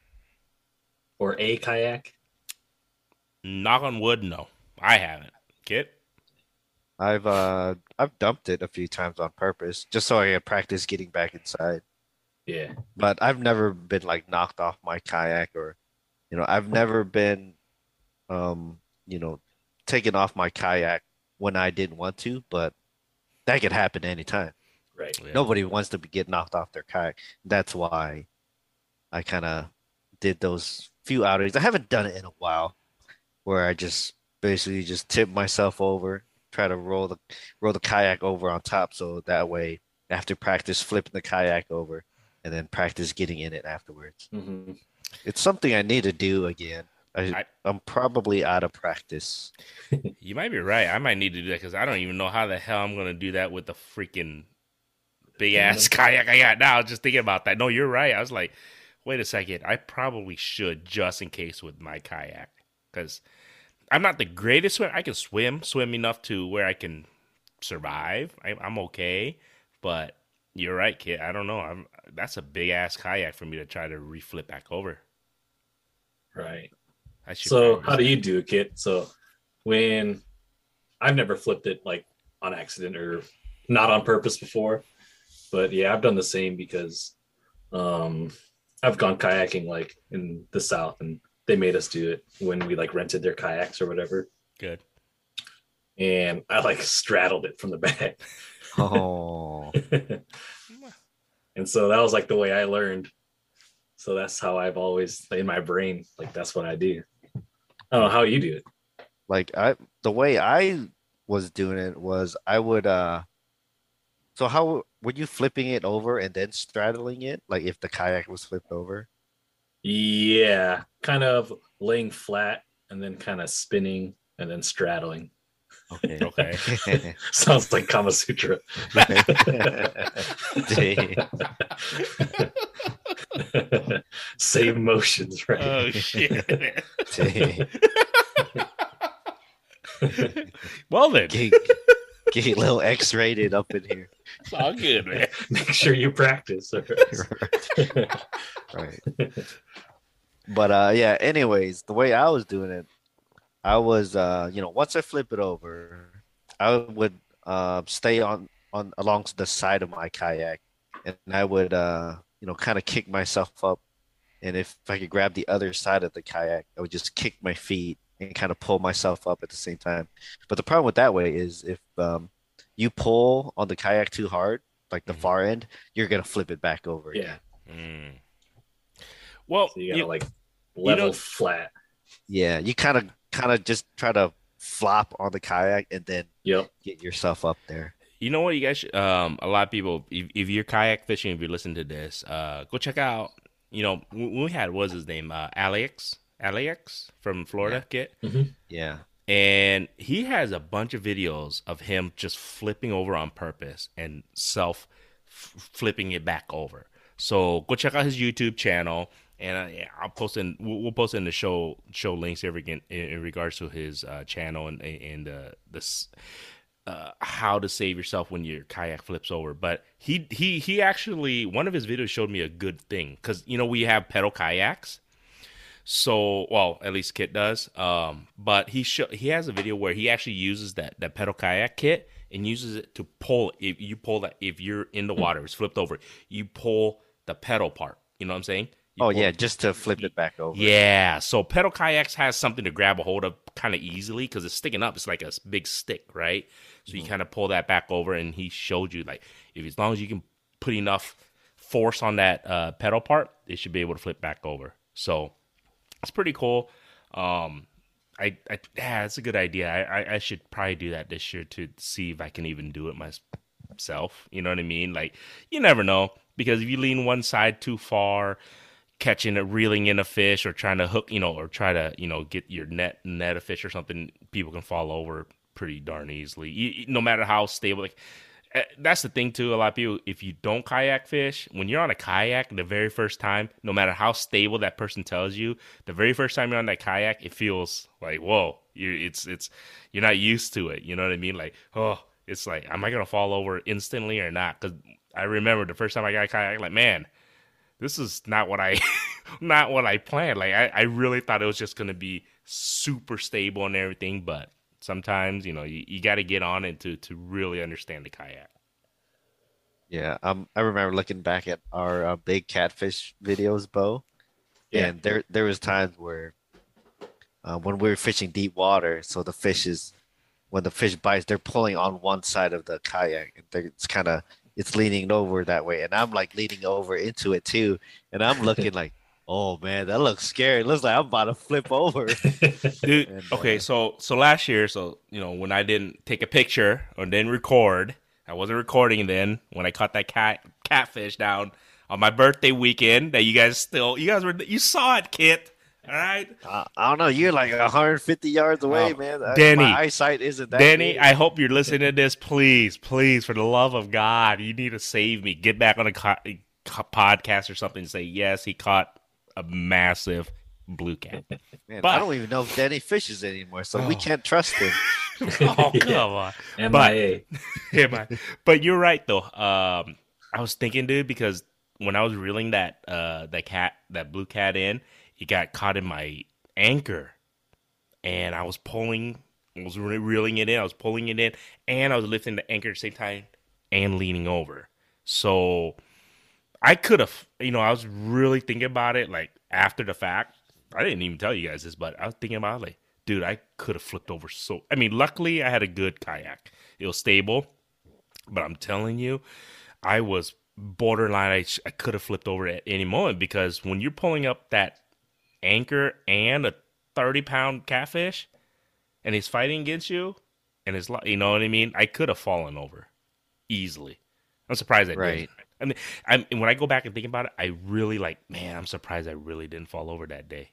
S3: Or a kayak?
S1: Knock on wood, no, I haven't. Kit,
S2: I've uh I've dumped it a few times on purpose just so I can practice getting back inside.
S3: Yeah.
S2: But I've never been like knocked off my kayak or you know, I've never been um, you know, taken off my kayak when I didn't want to, but that could happen anytime.
S3: Right.
S1: Yeah.
S2: Nobody wants to be, get knocked off their kayak. That's why I kind of did those few outings. I haven't done it in a while, where I just basically just tip myself over, try to roll the roll the kayak over on top, so that way after practice flipping the kayak over, and then practice getting in it afterwards.
S3: hmm
S2: It's something I need to do again. I, I'm probably out of practice.
S1: you might be right. I might need to do that because I don't even know how the hell I'm gonna do that with the freaking big ass kayak I got now. Just thinking about that. No, you're right. I was like, wait a second. I probably should just in case with my kayak because I'm not the greatest swimmer. I can swim, swim enough to where I can survive. I, I'm okay, but you're right, kid. I don't know. I'm that's a big ass kayak for me to try to reflip back over.
S3: Right. So
S1: practice
S3: how do you do it, Kit? So when I've never flipped it like on accident or not on purpose before, but yeah, I've done the same because um I've gone kayaking like in the south and they made us do it when we like rented their kayaks or whatever.
S1: good?
S3: And I like straddled it from the back.
S2: Oh,
S3: and so that was like the way I learned. So that's how I've always in my brain, like that's what I do. I don't know how you do it.
S2: like I the way I was doing it was I would uh so how were you flipping it over and then straddling it like if the kayak was flipped over?
S3: Yeah, kind of laying flat and then kind of spinning and then straddling.
S2: Okay.
S1: Okay.
S3: Sounds like Kama Sutra. Same motions, right?
S1: Oh shit! Well then,
S2: Get, get a little X-rated up in here.
S1: it's all good, man.
S3: Make sure you practice.
S2: right. But uh yeah, anyways, the way I was doing it, I was uh, you know, once I flip it over, I would uh stay on on along the side of my kayak and I would uh, you know, kind of kick myself up. And if I could grab the other side of the kayak, I would just kick my feet and kind of pull myself up at the same time. But the problem with that way is if um you pull on the kayak too hard, like the
S1: Mhm.
S2: far end, you're gonna flip it back over.
S3: yeah.
S1: Mm. Well,
S3: So you gotta
S1: you-
S3: like level
S1: know-
S3: flat.
S2: Yeah, you kind of kind of just try to flop on the kayak and then
S3: Yep.
S2: get yourself up there.
S1: You know what, you guys? should- Um, a lot of people, if, if you're kayak fishing, if you listen to this, uh, go check out. You know, when we had what was his name, uh, Alex, Alex from Florida, get,
S2: Yeah.
S1: and he has a bunch of videos of him just flipping over on purpose and self f- flipping it back over. So go check out his YouTube channel, and uh, I'll post in. We'll, we'll post in the show show links every in, in regards to his uh, channel and and uh, this uh, how to save yourself when your kayak flips over. But he he he actually one of his videos showed me a good thing because you know we have pedal kayaks. So well, at least Kit does. Um, but he he has a video where he actually uses that that pedal kayak kit and uses it to pull. If you pull that, if you're in the water, it's flipped over. You pull the pedal part. You know what I'm saying?
S2: Oh yeah, just to flip it back over.
S1: yeah. So pedal kayaks has something to grab a hold of kind of easily because it's sticking up. It's like a big stick, right? So you kind of pull that back over, and he showed you like if as long as you can put enough force on that uh, pedal part, it should be able to flip back over. So it's pretty cool. Um, I, I yeah, that's a good idea. I, I I should probably do that this year to see if I can even do it myself. You know what I mean? Like you never know because if you lean one side too far, catching a reeling in a fish or trying to hook, you know, or try to you know get your net net a fish or something, people can fall over pretty darn easily. You, no matter how stable, like eh, that's the thing too. A lot of people, if you don't kayak fish, when you're on a kayak the very first time, no matter how stable that person tells you, the very first time you're on that kayak, it feels like whoa, you're, it's it's you're not used to it. You know what I mean? Like oh, it's like am I gonna fall over instantly or not? Because I remember the first time I got a kayak, like man, this is not what I not what I planned. Like I, I really thought it was just gonna be super stable and everything, but sometimes you know you, you got to get on it to to really understand the kayak.
S2: Yeah, um, I remember looking back at our uh, big catfish videos, Bo,
S3: Yeah.
S2: and there there was times where uh, when we were fishing deep water, so the fish is when the fish bites, they're pulling on one side of the kayak, and it's kind of it's leaning over that way, and I'm like leaning over into it too, and I'm looking like, oh man, that looks scary. It looks like I'm about to flip over.
S1: Dude,
S2: And,
S1: okay,
S2: uh,
S1: so so last year, so you know when I didn't take a picture or didn't record, I wasn't recording then when I caught that cat catfish down on my birthday weekend. That you guys still, you guys were, you saw it, Kit. All right,
S2: I, I don't know. You're like 150 yards away,
S1: Oh,
S2: man. I-
S1: Danny.
S2: my eyesight isn't that.
S1: Danny,
S2: good.
S1: I hope you're listening to this. Please, please, for the love of God, you need to save me. Get back on a co- co- podcast or something. and Say yes, he caught a massive blue cat.
S2: Man,
S1: but-
S2: I don't even know if Danny fishes anymore, so we
S1: Oh.
S2: can't trust him.
S1: oh come on.
S3: MIA.
S1: yeah, man. But you're right though. Um, I was thinking, dude, because when I was reeling that uh that cat that blue cat in, it got caught in my anchor, and I was pulling, I was re- reeling it in, I was pulling it in, and I was lifting the anchor at the same time and leaning over. So I could have, you know, I was really thinking about it like after the fact. I didn't even tell you guys this, but I was thinking about it, like, dude, I could have flipped over so. I mean, luckily I had a good kayak. It was stable, but I'm telling you, I was borderline. I, I could have flipped over at any moment because when you're pulling up that anchor and a 30 pound catfish, and he's fighting against you, and it's like, you know what I mean? I could have fallen over easily. I'm surprised I didn't. I mean, I'm, and when I go back and think about it, I really like, man, I'm surprised I really didn't fall over that day.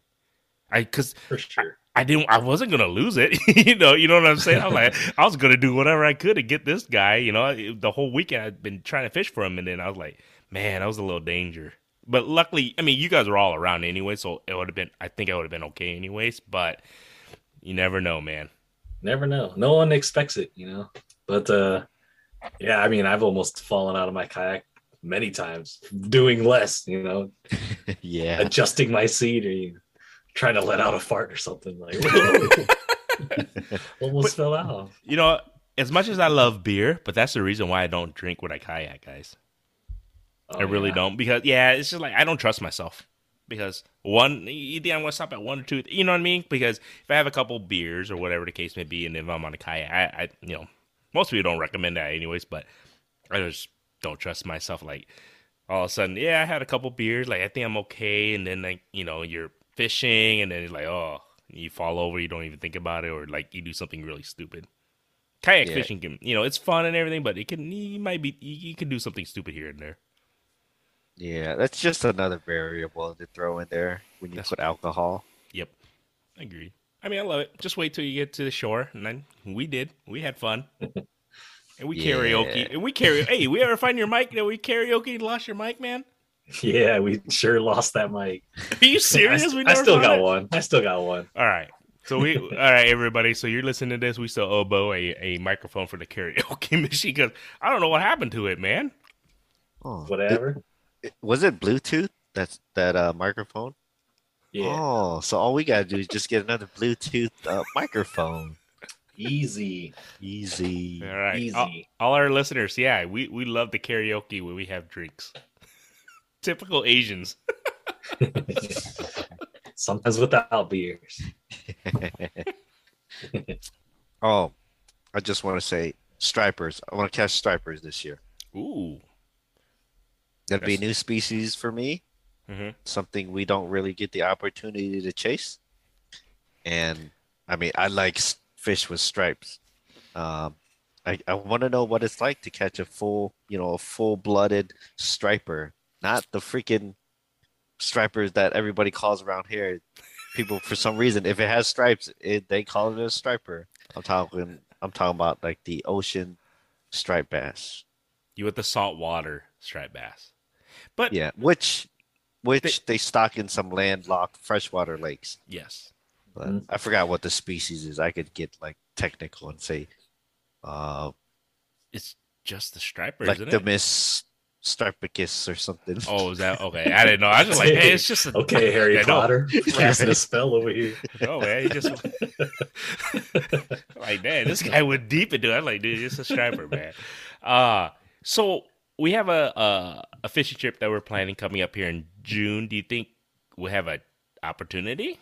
S1: I, cause
S3: For sure.
S1: I didn't. I wasn't gonna lose it. you know. You know what I'm saying? I was like, I was gonna do whatever I could to get this guy. You know, the whole weekend I'd been trying to fish for him, and then I was like, man, that was a little danger. But luckily, I mean, you guys were all around anyway, so it would have been. I think I would have been okay anyways. But you never know, man.
S3: Never know. No one expects it, you know. But uh yeah, I mean, I've almost fallen out of my kayak many times, doing less, you know,
S2: yeah.
S3: adjusting my seat or you trying to let out a fart or something like almost fell out.
S1: You know, as much as I love beer, but that's the reason why I don't drink when I kayak, guys.
S3: Oh,
S1: I really
S3: yeah.
S1: don't because yeah, it's just like I don't trust myself because one, you think I'm gonna stop at one or two, you know what I mean? Because if I have a couple beers or whatever the case may be, and if I'm on a kayak, I, I you know, most people don't recommend that anyways, but I just don't trust myself. Like all of a sudden, yeah, I had a couple beers, like I think I'm okay, and then like you know you're fishing, and then it's like oh, you fall over, you don't even think about it, or like you do something really stupid. Kayak
S2: Yeah.
S1: fishing can, you know, it's fun and everything, but it can, you might be, you, you can do something stupid here and there.
S2: Yeah, that's just another variable to throw in there when you
S1: That's-
S2: put alcohol.
S1: Yep. Agreed. I mean, I love it. Just wait till you get to the shore, and then we did. We had fun, and we karaoke. And we carry. hey, we ever find your mic that we karaoke and lost your mic, man?
S3: Yeah, we sure lost that mic.
S1: Are you serious?
S3: I,
S1: we
S3: I still got
S1: it?
S3: one. I still got one.
S1: All right. So we, all right, everybody. So you're listening to this. We still owe Bo a, a microphone for the karaoke machine because I don't know what happened to it, man.
S2: Oh,
S3: Whatever.
S2: It- was it Bluetooth? That's that uh, microphone.
S3: Yeah.
S2: Oh, so all we gotta do is just get another Bluetooth uh, microphone.
S3: Easy.
S2: Easy.
S1: All right,
S3: Easy.
S1: all, all our listeners, yeah, we we love the karaoke when we have drinks. Typical Asians.
S3: Sometimes without beers.
S2: Oh, I just want to say stripers. I want to catch stripers this year.
S1: Ooh.
S2: That'd be a new species for me.
S1: Mhm.
S2: Something we don't really get the opportunity to chase. And I mean, I like fish with stripes. Um, I, I want to know what it's like to catch a full, you know, a full-blooded striper, not the freaking stripers that everybody calls around here. People, for some reason, if it has stripes, it, they call it a striper. I'm talking, I'm talking about like the ocean striped bass.
S1: You with the saltwater striped bass. But
S2: Yeah, which which they stock in some landlocked freshwater lakes.
S1: yes.
S2: But
S3: Mhm.
S2: I forgot what the species is. I could get like technical and say, uh,
S1: It's just the striper,
S2: like
S1: isn't
S2: the
S1: it?
S2: miss Stripicus or something.
S1: Oh, is that okay? I didn't know. I was just like, hey, it's just a,
S3: Okay, Harry
S1: I know.
S3: Potter, casting a spell over here.
S1: No, man, he just like man, this guy went deep into it. I'm like, dude, it's a striper, man. Uh so we have a, a a fishing trip that we're planning coming up here in June. Do you think we have a opportunity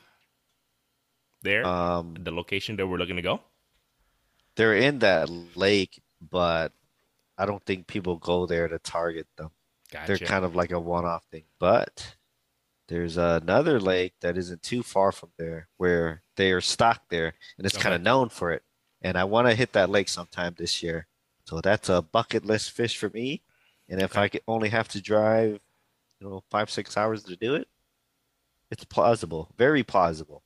S1: there?
S2: Um,
S1: the location that we're looking to go?
S2: they're in that lake, but I don't think people go there to target them.
S1: Gotcha.
S2: They're kind of like a one-off thing. But there's another lake that isn't too far from there where they are stocked there, and it's kind of known for it. And I want to hit that lake sometime this year. So that's a bucket list fish for me. And if
S1: Okay.
S2: I could only have to drive, you know, five six hours to do it, it's plausible, very plausible.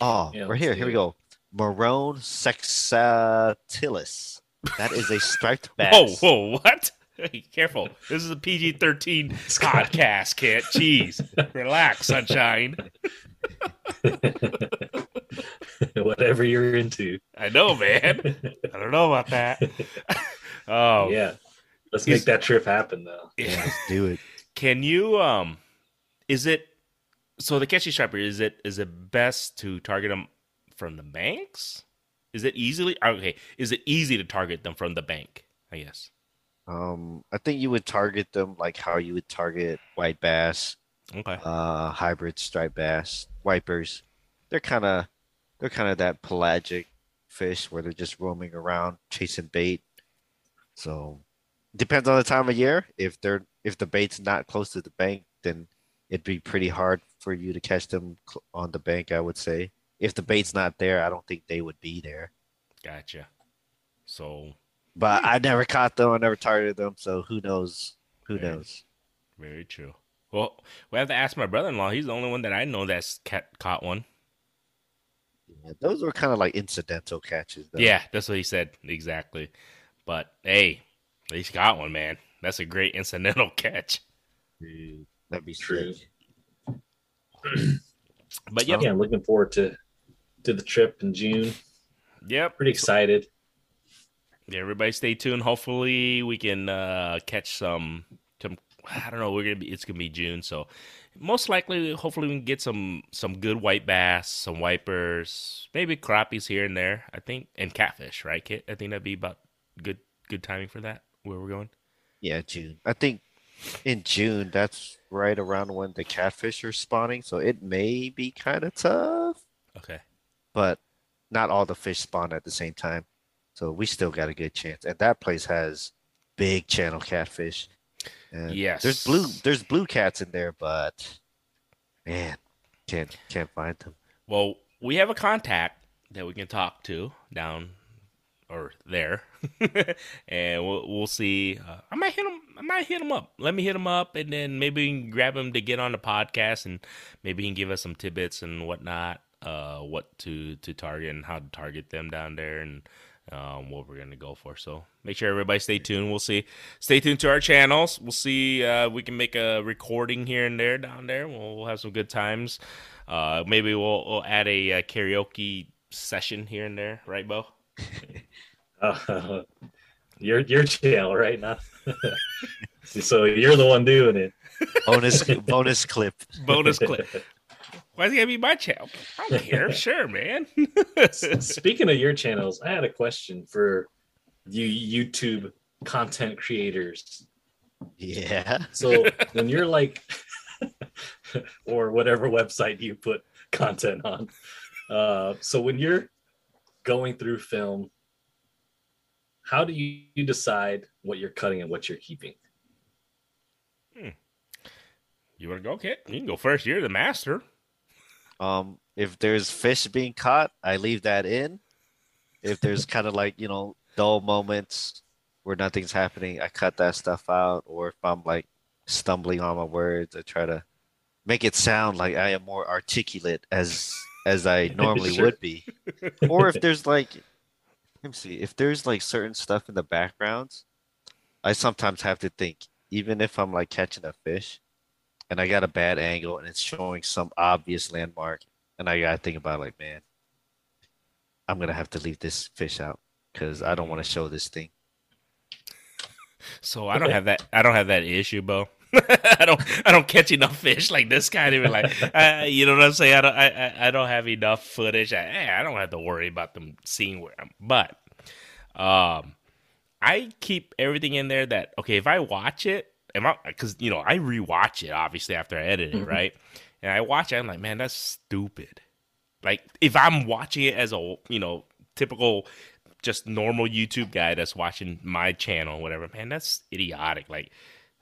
S2: Oh,
S3: Yeah,
S2: right
S3: let's
S2: here,
S3: do
S2: here we
S3: it.
S2: go. Morone saxatilis. That is a striped
S1: Whoa,
S2: bass.
S1: whoa, what? Hey, careful. This is a PG 13 podcast, kid. Jeez. Relax, sunshine.
S3: Whatever you're into.
S1: I know, man. I don't know about that. Oh,
S3: yeah. Let's
S1: Is-
S3: make that trip happen though.
S2: Yeah, let's do it.
S1: Can you um is it so the catchy striper is it is it best to target them from the banks? Is it easily okay, is it easy to target them from the bank? I guess.
S2: Um, I think you would target them like how you would target white bass,
S1: Okay.
S2: uh, hybrid striped bass, wipers. They're kind of they're kind of that pelagic fish where they're just roaming around chasing bait. So depends on the time of year. If they're if the bait's not close to the bank, then it'd be pretty hard for you to catch them cl- on the bank. I would say. If the bait's not there, I don't think they would be there.
S1: Gotcha. So
S2: But hmm. I never caught them. I never targeted them. So who knows? Who
S1: Right.
S2: knows?
S1: very true. Well, we have to ask my brother in law. He's the only one that I know that's cat, caught one.
S2: Yeah, those were kind of like incidental catches. Though.
S1: Yeah, that's what he said exactly. But hey, he's got one, man. That's a great incidental catch.
S2: that'd be
S3: True.
S1: But yep,
S3: Yeah, I'm looking forward to to the trip in June.
S1: yep.
S3: Pretty excited.
S1: Yeah, everybody stay tuned. Hopefully we can uh, catch some some I don't know, we're gonna be it's gonna be June, so most likely hopefully we can get some some good white bass, some wipers, maybe crappies here and there, I think, and catfish, right, Kit? I think that'd be about good good timing for that, where we're going.
S2: Yeah, June. I think in June that's right around when the catfish are spawning. So it may be kind of tough,
S1: Okay.
S2: but not all the fish spawn at the same time. So we still got a good chance. And that place has big channel catfish. And
S1: Yes.
S2: There's blue. There's blue cats in there, but man, can't can't find them.
S1: Well, we have a contact that we can talk to down or there, and we'll we'll see. Uh, I might hit him. I might hit him up. Let me hit him up, and then maybe we can grab him to get on the podcast, and maybe he can give us some tidbits and whatnot. Uh, what to to target and how to target them down there, and um, what we're gonna go for. So make sure everybody stay tuned. We'll see. Stay tuned to our channels. We'll see. Uh, we can make a recording here and there down there. We'll, we'll have some good times. Uh, maybe we'll, we'll add a, uh karaoke session here and there, right, Bo?
S3: Uh, your your channel right now. so you're the one doing it.
S2: Bonus bonus clip.
S1: Bonus clip. Why does it gotta be my channel? I don't care. Sure, man.
S3: Speaking of your channels, I had a question for you YouTube content creators.
S2: Yeah.
S3: So when you're like, or whatever website you put content on, uh, so when you're going through film, how do you, you decide what you're cutting and what you're keeping?
S1: you wanna go, Kit? You can go first. You're the master.
S2: Um, if there's fish being caught, I leave that in. If there's kind of like, you know, dull moments where nothing's happening, I cut that stuff out. Or if I'm like stumbling on my words, I try to make it sound like I am more articulate as as I normally
S3: Sure.
S2: would be. Or if there's like let me see, if there's like certain stuff in the backgrounds, I sometimes have to think, even if I'm like catching a fish and I got a bad angle and it's showing some obvious landmark, and I gotta think about like, man, I'm gonna have to leave this fish out because I don't want to show this thing.
S1: So I don't have that. I don't have that issue, Bo. I don't. I don't catch enough fish like this guy. Even like, uh, you know what I'm saying? I don't. I, I, I don't have enough footage. I, I don't have to worry about them seeing where I'm. But, um, I keep everything in there that okay. If I watch it, am I? Because you know I rewatch it obviously after I edit it, mm-hmm. right? And I watch it. I'm like, man, that's stupid. Like if I'm watching it as a you know typical just normal YouTube guy that's watching my channel, whatever, man, that's idiotic. Like,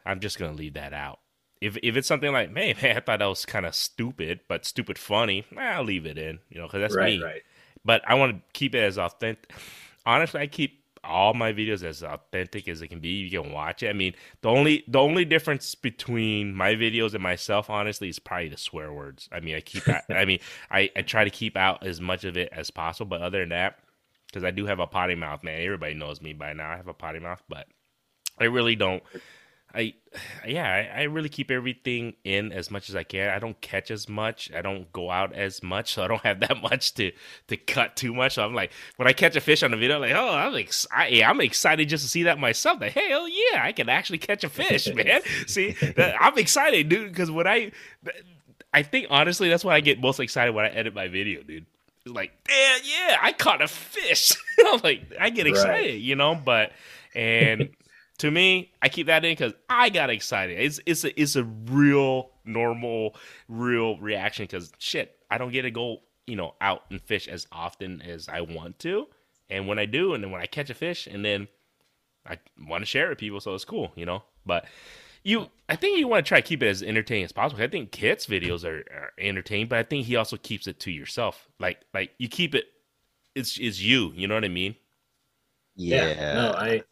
S1: I'm just gonna leave that out. If if it's something like, man, man I thought that was kind of stupid, but stupid funny, I'll leave it in, you know, because that's
S3: right,
S1: me.
S3: Right.
S1: But I want to keep it as authentic. Honestly, I keep all my videos as authentic as it can be. You can watch it. I mean, the only the only difference between my videos and myself, honestly, is probably the swear words. I mean, I keep. That I mean, I I try to keep out as much of it as possible. But other than that, because I do have a potty mouth, man. Everybody knows me by now. I have a potty mouth, but I really don't. I, yeah, I, I, really keep everything in as much as I can. I don't catch as much. I don't go out as much, so I don't have that much to to cut too much. So I'm like, when I catch a fish on the video, I'm like, oh, I'm ex- I, I'm excited just to see that myself. That oh yeah, I can actually catch a fish, man. see, I'm excited, dude, because when I, I think honestly, that's why I get most excited when I edit my video, dude It's like, yeah, yeah, I caught a fish. I'm like, I get excited, right. you know. But and to me, I keep that in because I got excited. It's it's a it's a real normal, real reaction because shit, I don't get to go, you know, out and fish as often as I want to, and when I do, and then when I catch a fish, and then I want to share it with people, so it's cool, you know. But you I think you want to try to keep it as entertaining as possible. I think Kit's videos are, are, entertaining, but I think he also keeps it to yourself. Like like you keep it it's it's you, you know what I mean?
S3: Yeah. yeah. No, I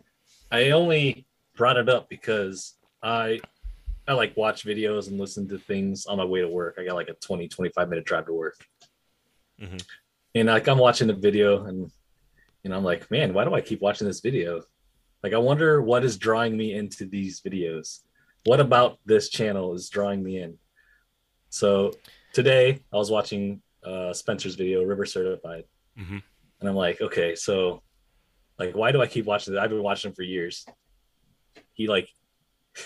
S3: I only brought it up because I I like watch videos and listen to things on my way to work. I got like a 20 25 minute drive to work. Mm-hmm. And like I'm watching the video and you know I'm like, man, why do I keep watching this video? Like I wonder what is drawing me into these videos what about this channel is drawing me in? So today I was watching uh, Spencer's video, River Certified, mm-hmm. and I'm like, okay, so like, why do I keep watching this? I've been watching him for years. He like,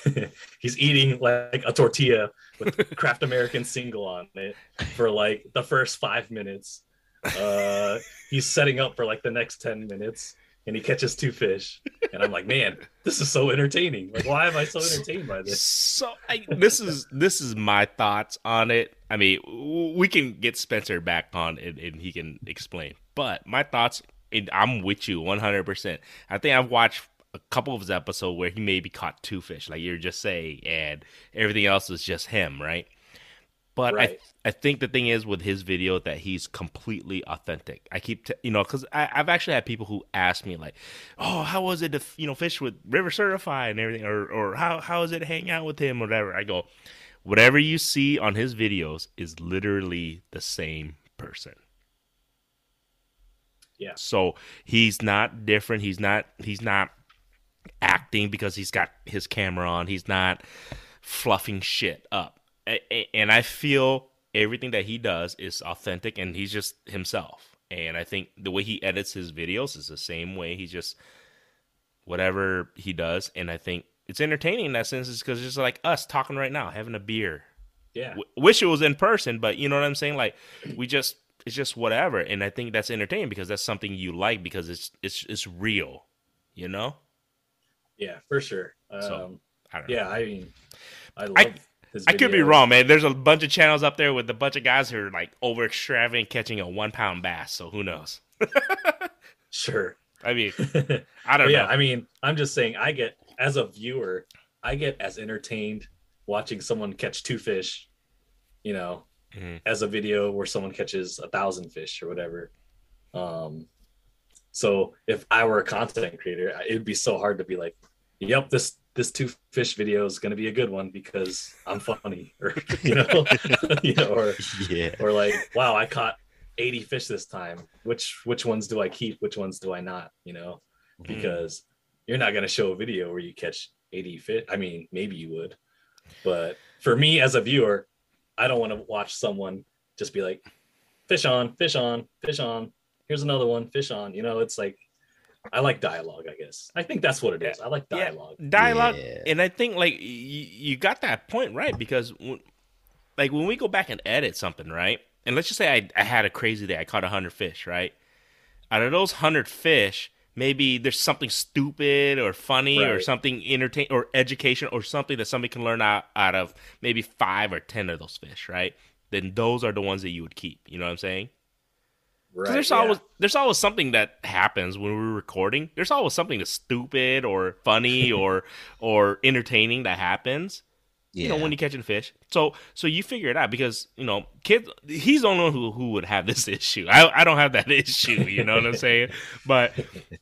S3: he's eating like a tortilla with Kraft American single on it for like the first five minutes. Uh, he's setting up for like the next ten minutes and he catches two fish and i'm like man this is so entertaining like why am i so entertained by this
S1: so I, this is this is my thoughts on it i mean we can get spencer back on and, and he can explain but my thoughts i'm with you 100% i think i've watched a couple of his episodes where he maybe caught two fish like you're just saying and everything else is just him right but right. I I think the thing is with his video that he's completely authentic. I keep t- you know because I've actually had people who ask me like, oh, how was it to you know fish with River Certified and everything, or or how how is it to hang out with him, or whatever. I go, whatever you see on his videos is literally the same person.
S3: Yeah.
S1: So he's not different. He's not he's not acting because he's got his camera on. He's not fluffing shit up and I feel everything that he does is authentic and he's just himself. And I think the way he edits his videos is the same way he's just whatever he does. And I think it's entertaining in that sense, is because it's just like us talking right now, having a beer.
S3: Yeah. W-
S1: wish it was in person, but you know what I'm saying? Like we just it's just whatever. And I think that's entertaining because that's something you like because it's it's it's real, you know?
S3: Yeah, for sure. Um, so, I yeah, I mean I love
S1: I, I could be wrong, man. There's a bunch of channels up there with a bunch of guys who are like over extravagant catching a one pound bass. So who knows?
S3: sure.
S1: I mean, I don't
S3: know.
S1: Yeah,
S3: I mean, I'm just saying, I get as a viewer, I get as entertained watching someone catch two fish, you know, mm-hmm. as a video where someone catches a thousand fish or whatever. Um, so if I were a content creator, it'd be so hard to be like, "Yep, this this two fish video is going to be a good one because I'm funny, or you know, you know, or
S2: yeah,
S3: or like, wow, I caught 80 fish this time. Which which ones do I keep? Which ones do I not? You know, mm-hmm. because mm. you're not going to show a video where you catch 80 fish. I mean, maybe you would, but for me as a viewer, I don't want to watch someone just be like, fish on, fish on, fish on. Here's another one, fish on. You know, it's like I like dialogue. I guess I think that's what it is. I like
S1: Yeah.
S3: dialogue.
S1: dialogue
S2: Yeah.
S1: and i think like y- you got that point right because when, like when we go back and edit something right and let's just say I, I had a crazy day i caught 100 fish right out of those 100 fish maybe there's something stupid or funny or something entertain or education or something that somebody can learn out, out of maybe five or ten of those fish right then those are the ones that you would keep you know what i'm saying?
S3: Right.
S1: there's
S3: yeah.
S1: always there's always something that happens when we're recording. There's always something that's stupid or funny or or entertaining that happens.
S2: Yeah.
S1: You know, when you're catching fish. So so you figure it out because, you know, kids he's the only one who, who would have this issue. I I don't have that issue, you know what I'm saying? But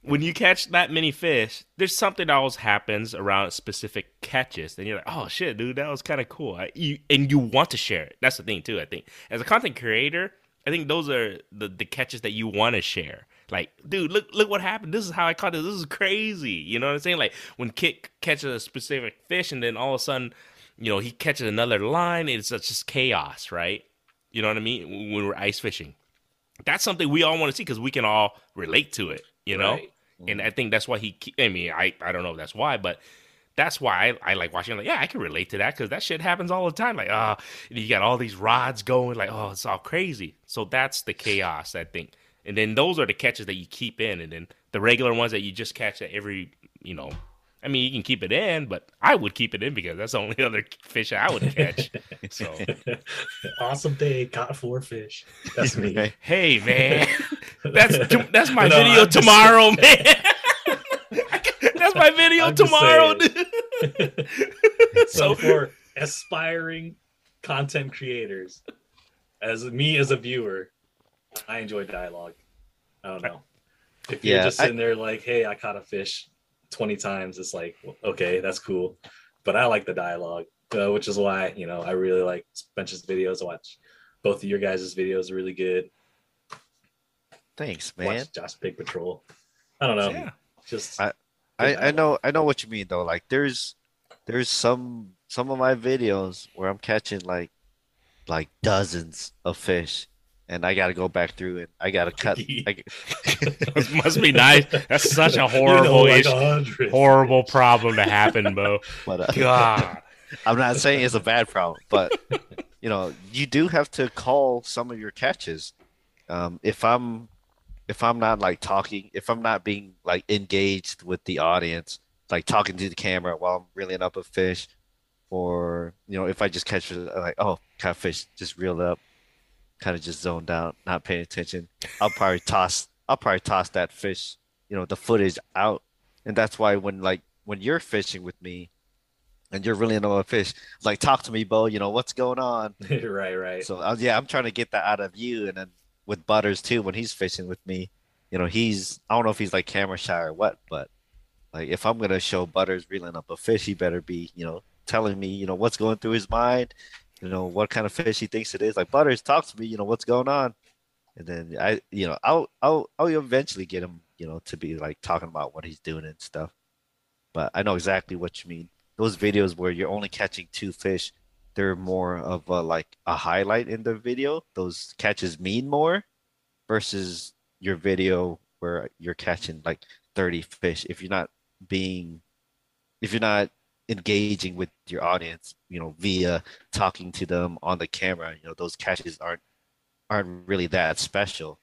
S1: when you catch that many fish, there's something that always happens around specific catches. Then you're like, oh shit, dude, that was kind of cool. I, you, and you want to share it. That's the thing too. I think as a content creator, I think those are the, the catches that you want to share. Like, dude, look look what happened. This is how I caught this. This is crazy. You know what I'm saying? Like when Kit catches a specific fish and then all of a sudden, you know, he catches another line. It's just chaos, right? You know what I mean? When we're ice fishing, that's something we all want to see because we can all relate to it. You know,
S3: Right.
S1: and I think that's why he. I mean, I I don't know if that's why, but that's why I, I like watching. Like, yeah, I can relate to that because that shit happens all the time. Like, ah, you got all these rods going. Like, oh, it's all crazy. So that's the chaos, I think. And then those are the catches that you keep in, and then the regular ones that you just catch at every, you know. I mean, you can keep it in, but I would keep it in because that's the only other fish I would catch. so,
S3: awesome day, caught four fish. That's me.
S1: Hey, man, that's that's my
S3: No,
S1: video
S3: I'm just
S1: tomorrow, man. that's my video
S3: I'm
S1: tomorrow, dude.
S3: so for aspiring content creators, as me as a viewer, I enjoy dialogue. I don't know. If you're
S2: Yeah,
S3: just
S2: I-
S3: sitting there like, hey, I caught a fish 20 times, it's like, okay, that's cool. But I like the dialogue, uh, which is why, you know, I really like Spencer's videos. I watch both of your guys' videos are really good.
S2: Thanks, man.
S3: Watch Josh Pig Patrol. I don't know.
S1: Yeah.
S3: Just
S2: I- I, I know I know what you mean though. Like there's there's some some of my videos where I'm catching like like dozens of fish and I gotta go back through it. I gotta cut I,
S1: It must be nice. That's such a
S3: You know,
S1: horrible,
S3: like
S1: ish- horrible problem to happen, Bo.
S2: but uh,
S1: God.
S2: I'm not saying it's a bad problem, but you know, you do have to call some of your catches. Um, if I'm if I'm not like talking, if I'm not being like engaged with the audience, like talking to the camera while I'm reeling up a fish, or you know, if I just catch it like, oh, catfish, fish, just reeled up, kind of just zoned out, not paying attention, I'll probably toss I'll probably toss that fish, you know, the footage out. And that's why when like when you're fishing with me and you're really into a fish, like talk to me, Bo, you know, what's going on?
S3: right, right.
S2: So uh, yeah, I'm trying to get that out of you, and then with Butters too, when he's fishing with me, you know, he's I don't know if he's like camera shy or what, but like if I'm gonna show Butters reeling up a fish, he better be, you know, telling me, you know, what's going through his mind, you know, what kind of fish he thinks it is. Like Butters, talk to me, you know, what's going on, and then I, you know, I'll I'll I'll eventually get him, you know, to be like talking about what he's doing and stuff. But I know exactly what you mean. Those videos where you're only catching two fish, they're more of a, like a highlight in the video. Those catches mean more versus your video where you're catching like 30 fish. If you're not being, if you're not engaging with your audience, you know, via talking to them on the camera, you know, those catches aren't aren't really that special.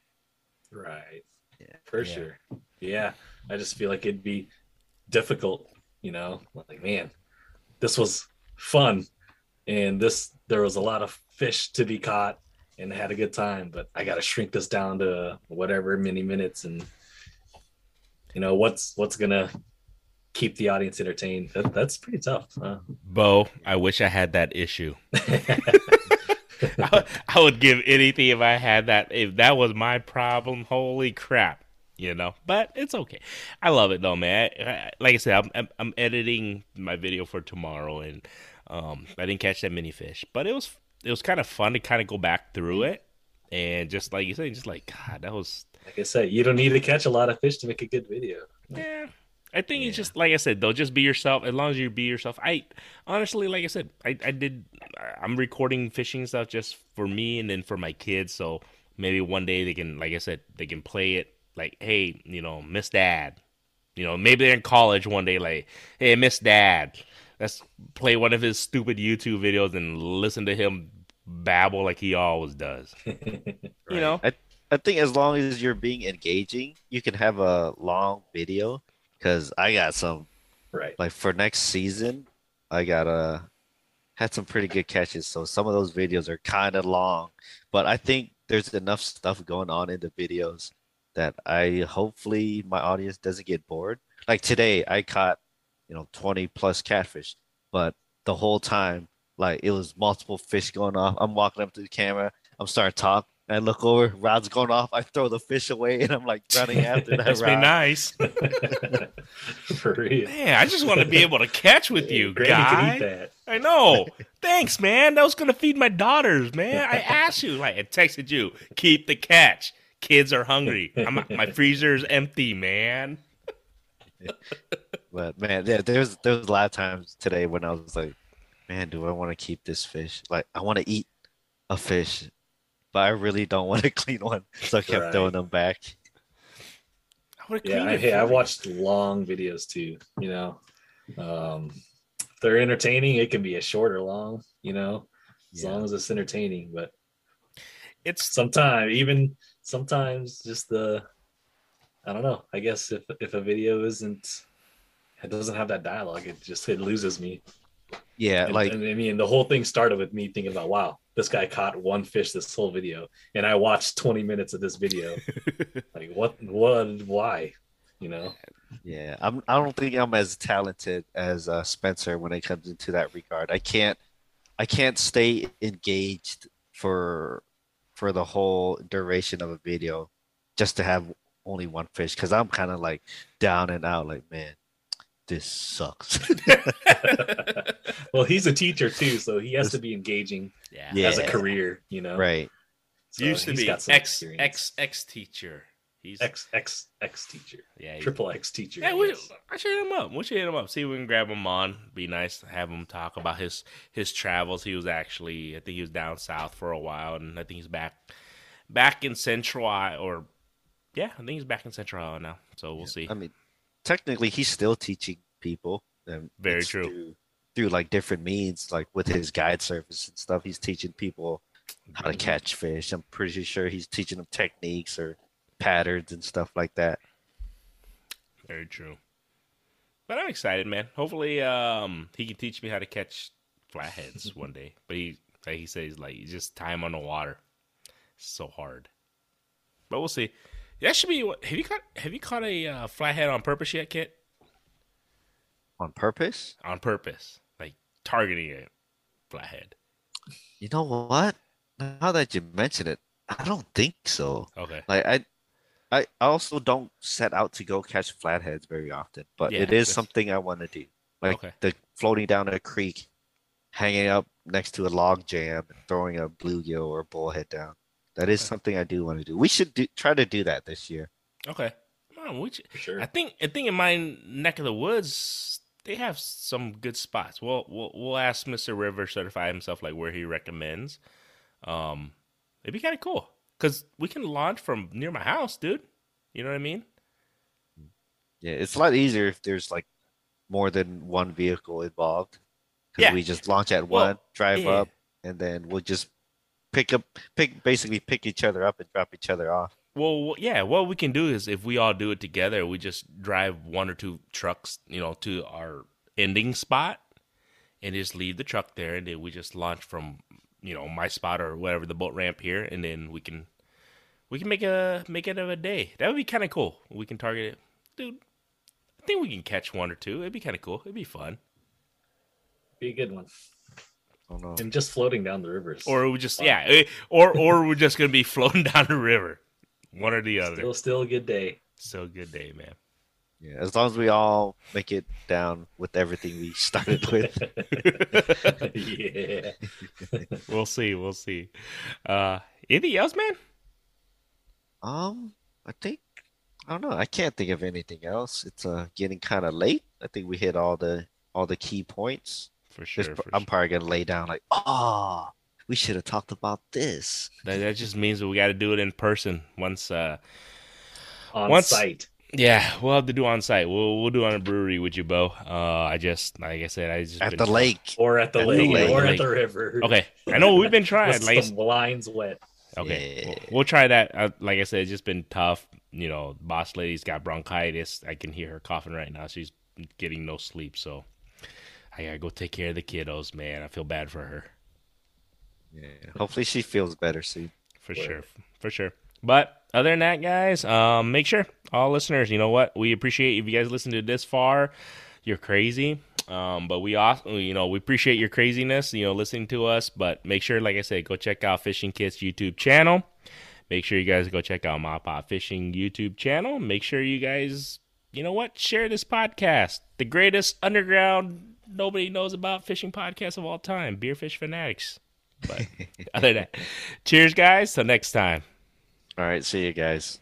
S3: Right.
S2: Yeah.
S3: For
S1: Yeah.
S3: sure. Yeah. I just feel like it'd be difficult, you know, like, man, this was fun. And this, there was a lot of fish to be caught and had a good time, but I got to shrink this down to whatever many minutes. And, you know, what's, what's going to keep the audience entertained? That, that's pretty tough. Huh?
S1: Bo, I wish I had that issue. I, I would give anything if I had that. If that was my problem, holy crap, you know. But it's okay. I love it though, man. I, I- like I said, I'm, I'm I'm editing my video for tomorrow, and um, I didn't catch that many fish, but it was it was kind of fun to kind of go back through it, and just like you said, just like God, that was
S3: like I said, you don't need to catch a lot of fish to make a good video.
S1: yeah. I think it's just like I said though, just be yourself. As long as you be yourself. I honestly, like I said, I, I did. I'm recording fishing stuff just for me and then for my kids. So maybe one day they can, like I said, they can play it. Like, hey, you know, Miss Dad, You know, maybe they're in college one day, like, hey, Miss Dad, let's play one of his stupid YouTube videos and listen to him babble like he always does. You know,
S2: I, I think as long as you're being engaging, you can have a long video. Cause I got some
S3: right.
S2: like for next season, I got uh had some pretty good catches. So some of those videos are kind of long, but I think there's enough stuff going on in the videos that I hopefully my audience doesn't get bored. Like today, I caught you know 20 plus catfish, but the whole time like it was multiple fish going off. I'm walking up to the camera. I'm starting to talk. And I look over, rod's going off. I throw the fish away, and I'm like running after that
S1: That's
S2: rod.
S1: been nice.
S3: For real.
S1: Man, I just want to be able to catch with you,
S3: Granny
S1: guy.
S3: can eat that.
S1: I know. Thanks, man. That was gonna feed my daughters, man. I asked you, like, I texted you, keep the catch. Kids are hungry. I'm, my freezer is empty, man.
S2: But man, yeah, there's there was a lot of times today when I was like, man, do I want to keep this fish? Like, I want to eat a fish, but I really don't want to clean one, so I kept
S3: Right.
S2: throwing them back.
S1: I would have
S3: Yeah, I,
S1: it.
S3: hey, I
S1: for
S3: watched long videos too. You know, um, if they're entertaining. It can be a short or long. You know, as
S2: Yeah.
S3: long as it's entertaining. But
S1: It's
S3: sometimes, even sometimes, just the I don't know. I guess if if a video isn't, it doesn't have that dialogue. It just it loses me.
S2: Yeah,
S3: And-
S2: like
S3: and, I mean, the whole thing started with me thinking about, wow, this guy caught one fish this whole video, and I watched 20 minutes of this video. like, what, what, why? You know?
S2: yeah, I'm. I don't think I'm as talented as uh, Spencer when it comes into that regard. I can't. I can't stay engaged for for the whole duration of a video just to have only one fish because I'm kind of like down and out. Like, man, this sucks.
S3: well, he's a teacher too, so he has to be engaging
S1: yeah.
S2: Yeah.
S3: as a career. You know,
S2: right.
S3: So
S1: Used to be
S3: got some
S1: ex
S3: experience.
S1: ex ex teacher. He's
S3: X X X teacher,
S1: yeah. he-
S3: triple X teacher.
S1: Yeah,
S3: I
S1: we. I should hit him up. We should hit him up. See if we can grab him on. Be nice to have him talk about his his travels. He was actually, I think he was down south for a while, and I think he's back back in Central I or yeah, I think he's back in Central Iowa now. So we'll see.
S2: I mean, technically, he's still teaching people. and
S1: Very true.
S2: Through, through like different means, like with his guide service and stuff, he's teaching people how
S1: Mm-hmm.
S2: to catch fish. I'm pretty sure he's teaching them techniques or patterns and stuff like that.
S1: Very true. But I'm excited, man. Hopefully, um, he can teach me how to catch flatheads one day. But he, like he says, like just time on the water. It's so hard. But we'll see. That should be. what- Have you caught? Have you caught a uh, flathead on purpose yet, Kit?
S2: On purpose?
S1: On purpose, like targeting a flathead.
S2: You know what? Now that you mention it, I don't think so.
S1: Okay.
S2: Like I, I also don't set out to go catch flatheads very often, but
S1: Yeah,
S2: it is
S1: that's-
S2: something I want to do. Like
S1: Okay.
S2: the floating down a creek, hanging up next to a log jam, and throwing a bluegill or a bullhead down. That is
S1: Okay.
S2: something I do want to do. We should do, try to do that this year.
S1: Okay. Well, we should-
S3: sure.
S1: I think I think in my neck of the woods they have some good spots. We'll we'll, we'll ask Mister River certify himself like where he recommends. Um, it'd be kind of cool because we can launch from near my house, dude. You know what I mean?
S2: Yeah, it's a lot easier if there's like more than one vehicle involved. Because
S1: Yeah.
S2: we just launch at
S1: Well,
S2: one, drive
S1: yeah.
S2: up, and then we'll just pick up, pick basically pick each other up and drop each other off.
S1: Well, yeah. What we can do is if we all do it together, we just drive one or two trucks, you know, to our ending spot, and just leave the truck there, and then we just launch from, you know, my spot or whatever the boat ramp here, and then we can, we can make a make it of a day. That would be kind of cool. We can target it, dude. I think we can catch one or two. It'd be kind of cool. It'd be fun.
S3: Be a good one.
S2: Oh no.
S3: And just floating down the rivers.
S1: Or we just yeah, eh, or or we're just gonna be floating down the river, one or the other.
S3: still, still a good day.
S1: So good day, man.
S2: Yeah, as long as we all make it down with everything we started with.
S3: yeah.
S1: We'll see. We'll see. Uh, anything else, man?
S2: Um, I think I don't know. I can't think of anything else. It's uh getting kind of late. I think we hit all the all the key points.
S1: For sure.
S2: There's-
S1: for
S2: I'm
S1: sure.
S2: probably gonna lay down like, oh, we should have talked about this.
S1: That, that just means that we got to do it in person once. Uh,
S3: On
S1: Once-
S3: site.
S1: Yeah, we'll have to do on site. We'll we'll do on a brewery with you, Bo. Uh, I just like I said, I just
S2: At the
S1: try-
S2: lake.
S3: Or at the
S2: At the
S3: lake,
S2: lake.
S3: or at the river.
S1: Okay, I know we've been trying. Like,
S3: some lines wet.
S1: okay,
S2: Yeah.
S1: we'll, we'll try that. Uh, like I said, it's just been tough. You know, boss lady's got bronchitis. I can hear her coughing right now. She's getting no sleep, so I gotta go take care of the kiddos. Man, I feel bad for her.
S2: Yeah. Hopefully she feels better soon.
S1: for
S3: Word.
S1: sure for sure but other than that guys um make sure all listeners you know what we appreciate if you guys listen to this far you're crazy um but we also you know we appreciate your craziness you know listening to us but make sure like i said go check out Fishing Kit's youtube channel make sure you guys go check out MaPop fishing youtube channel make sure you guys you know what share this podcast the greatest underground nobody knows about fishing podcast of all time. Beer fish fanatics. But other than that cheers guys. Till next time.
S2: All right, see you guys.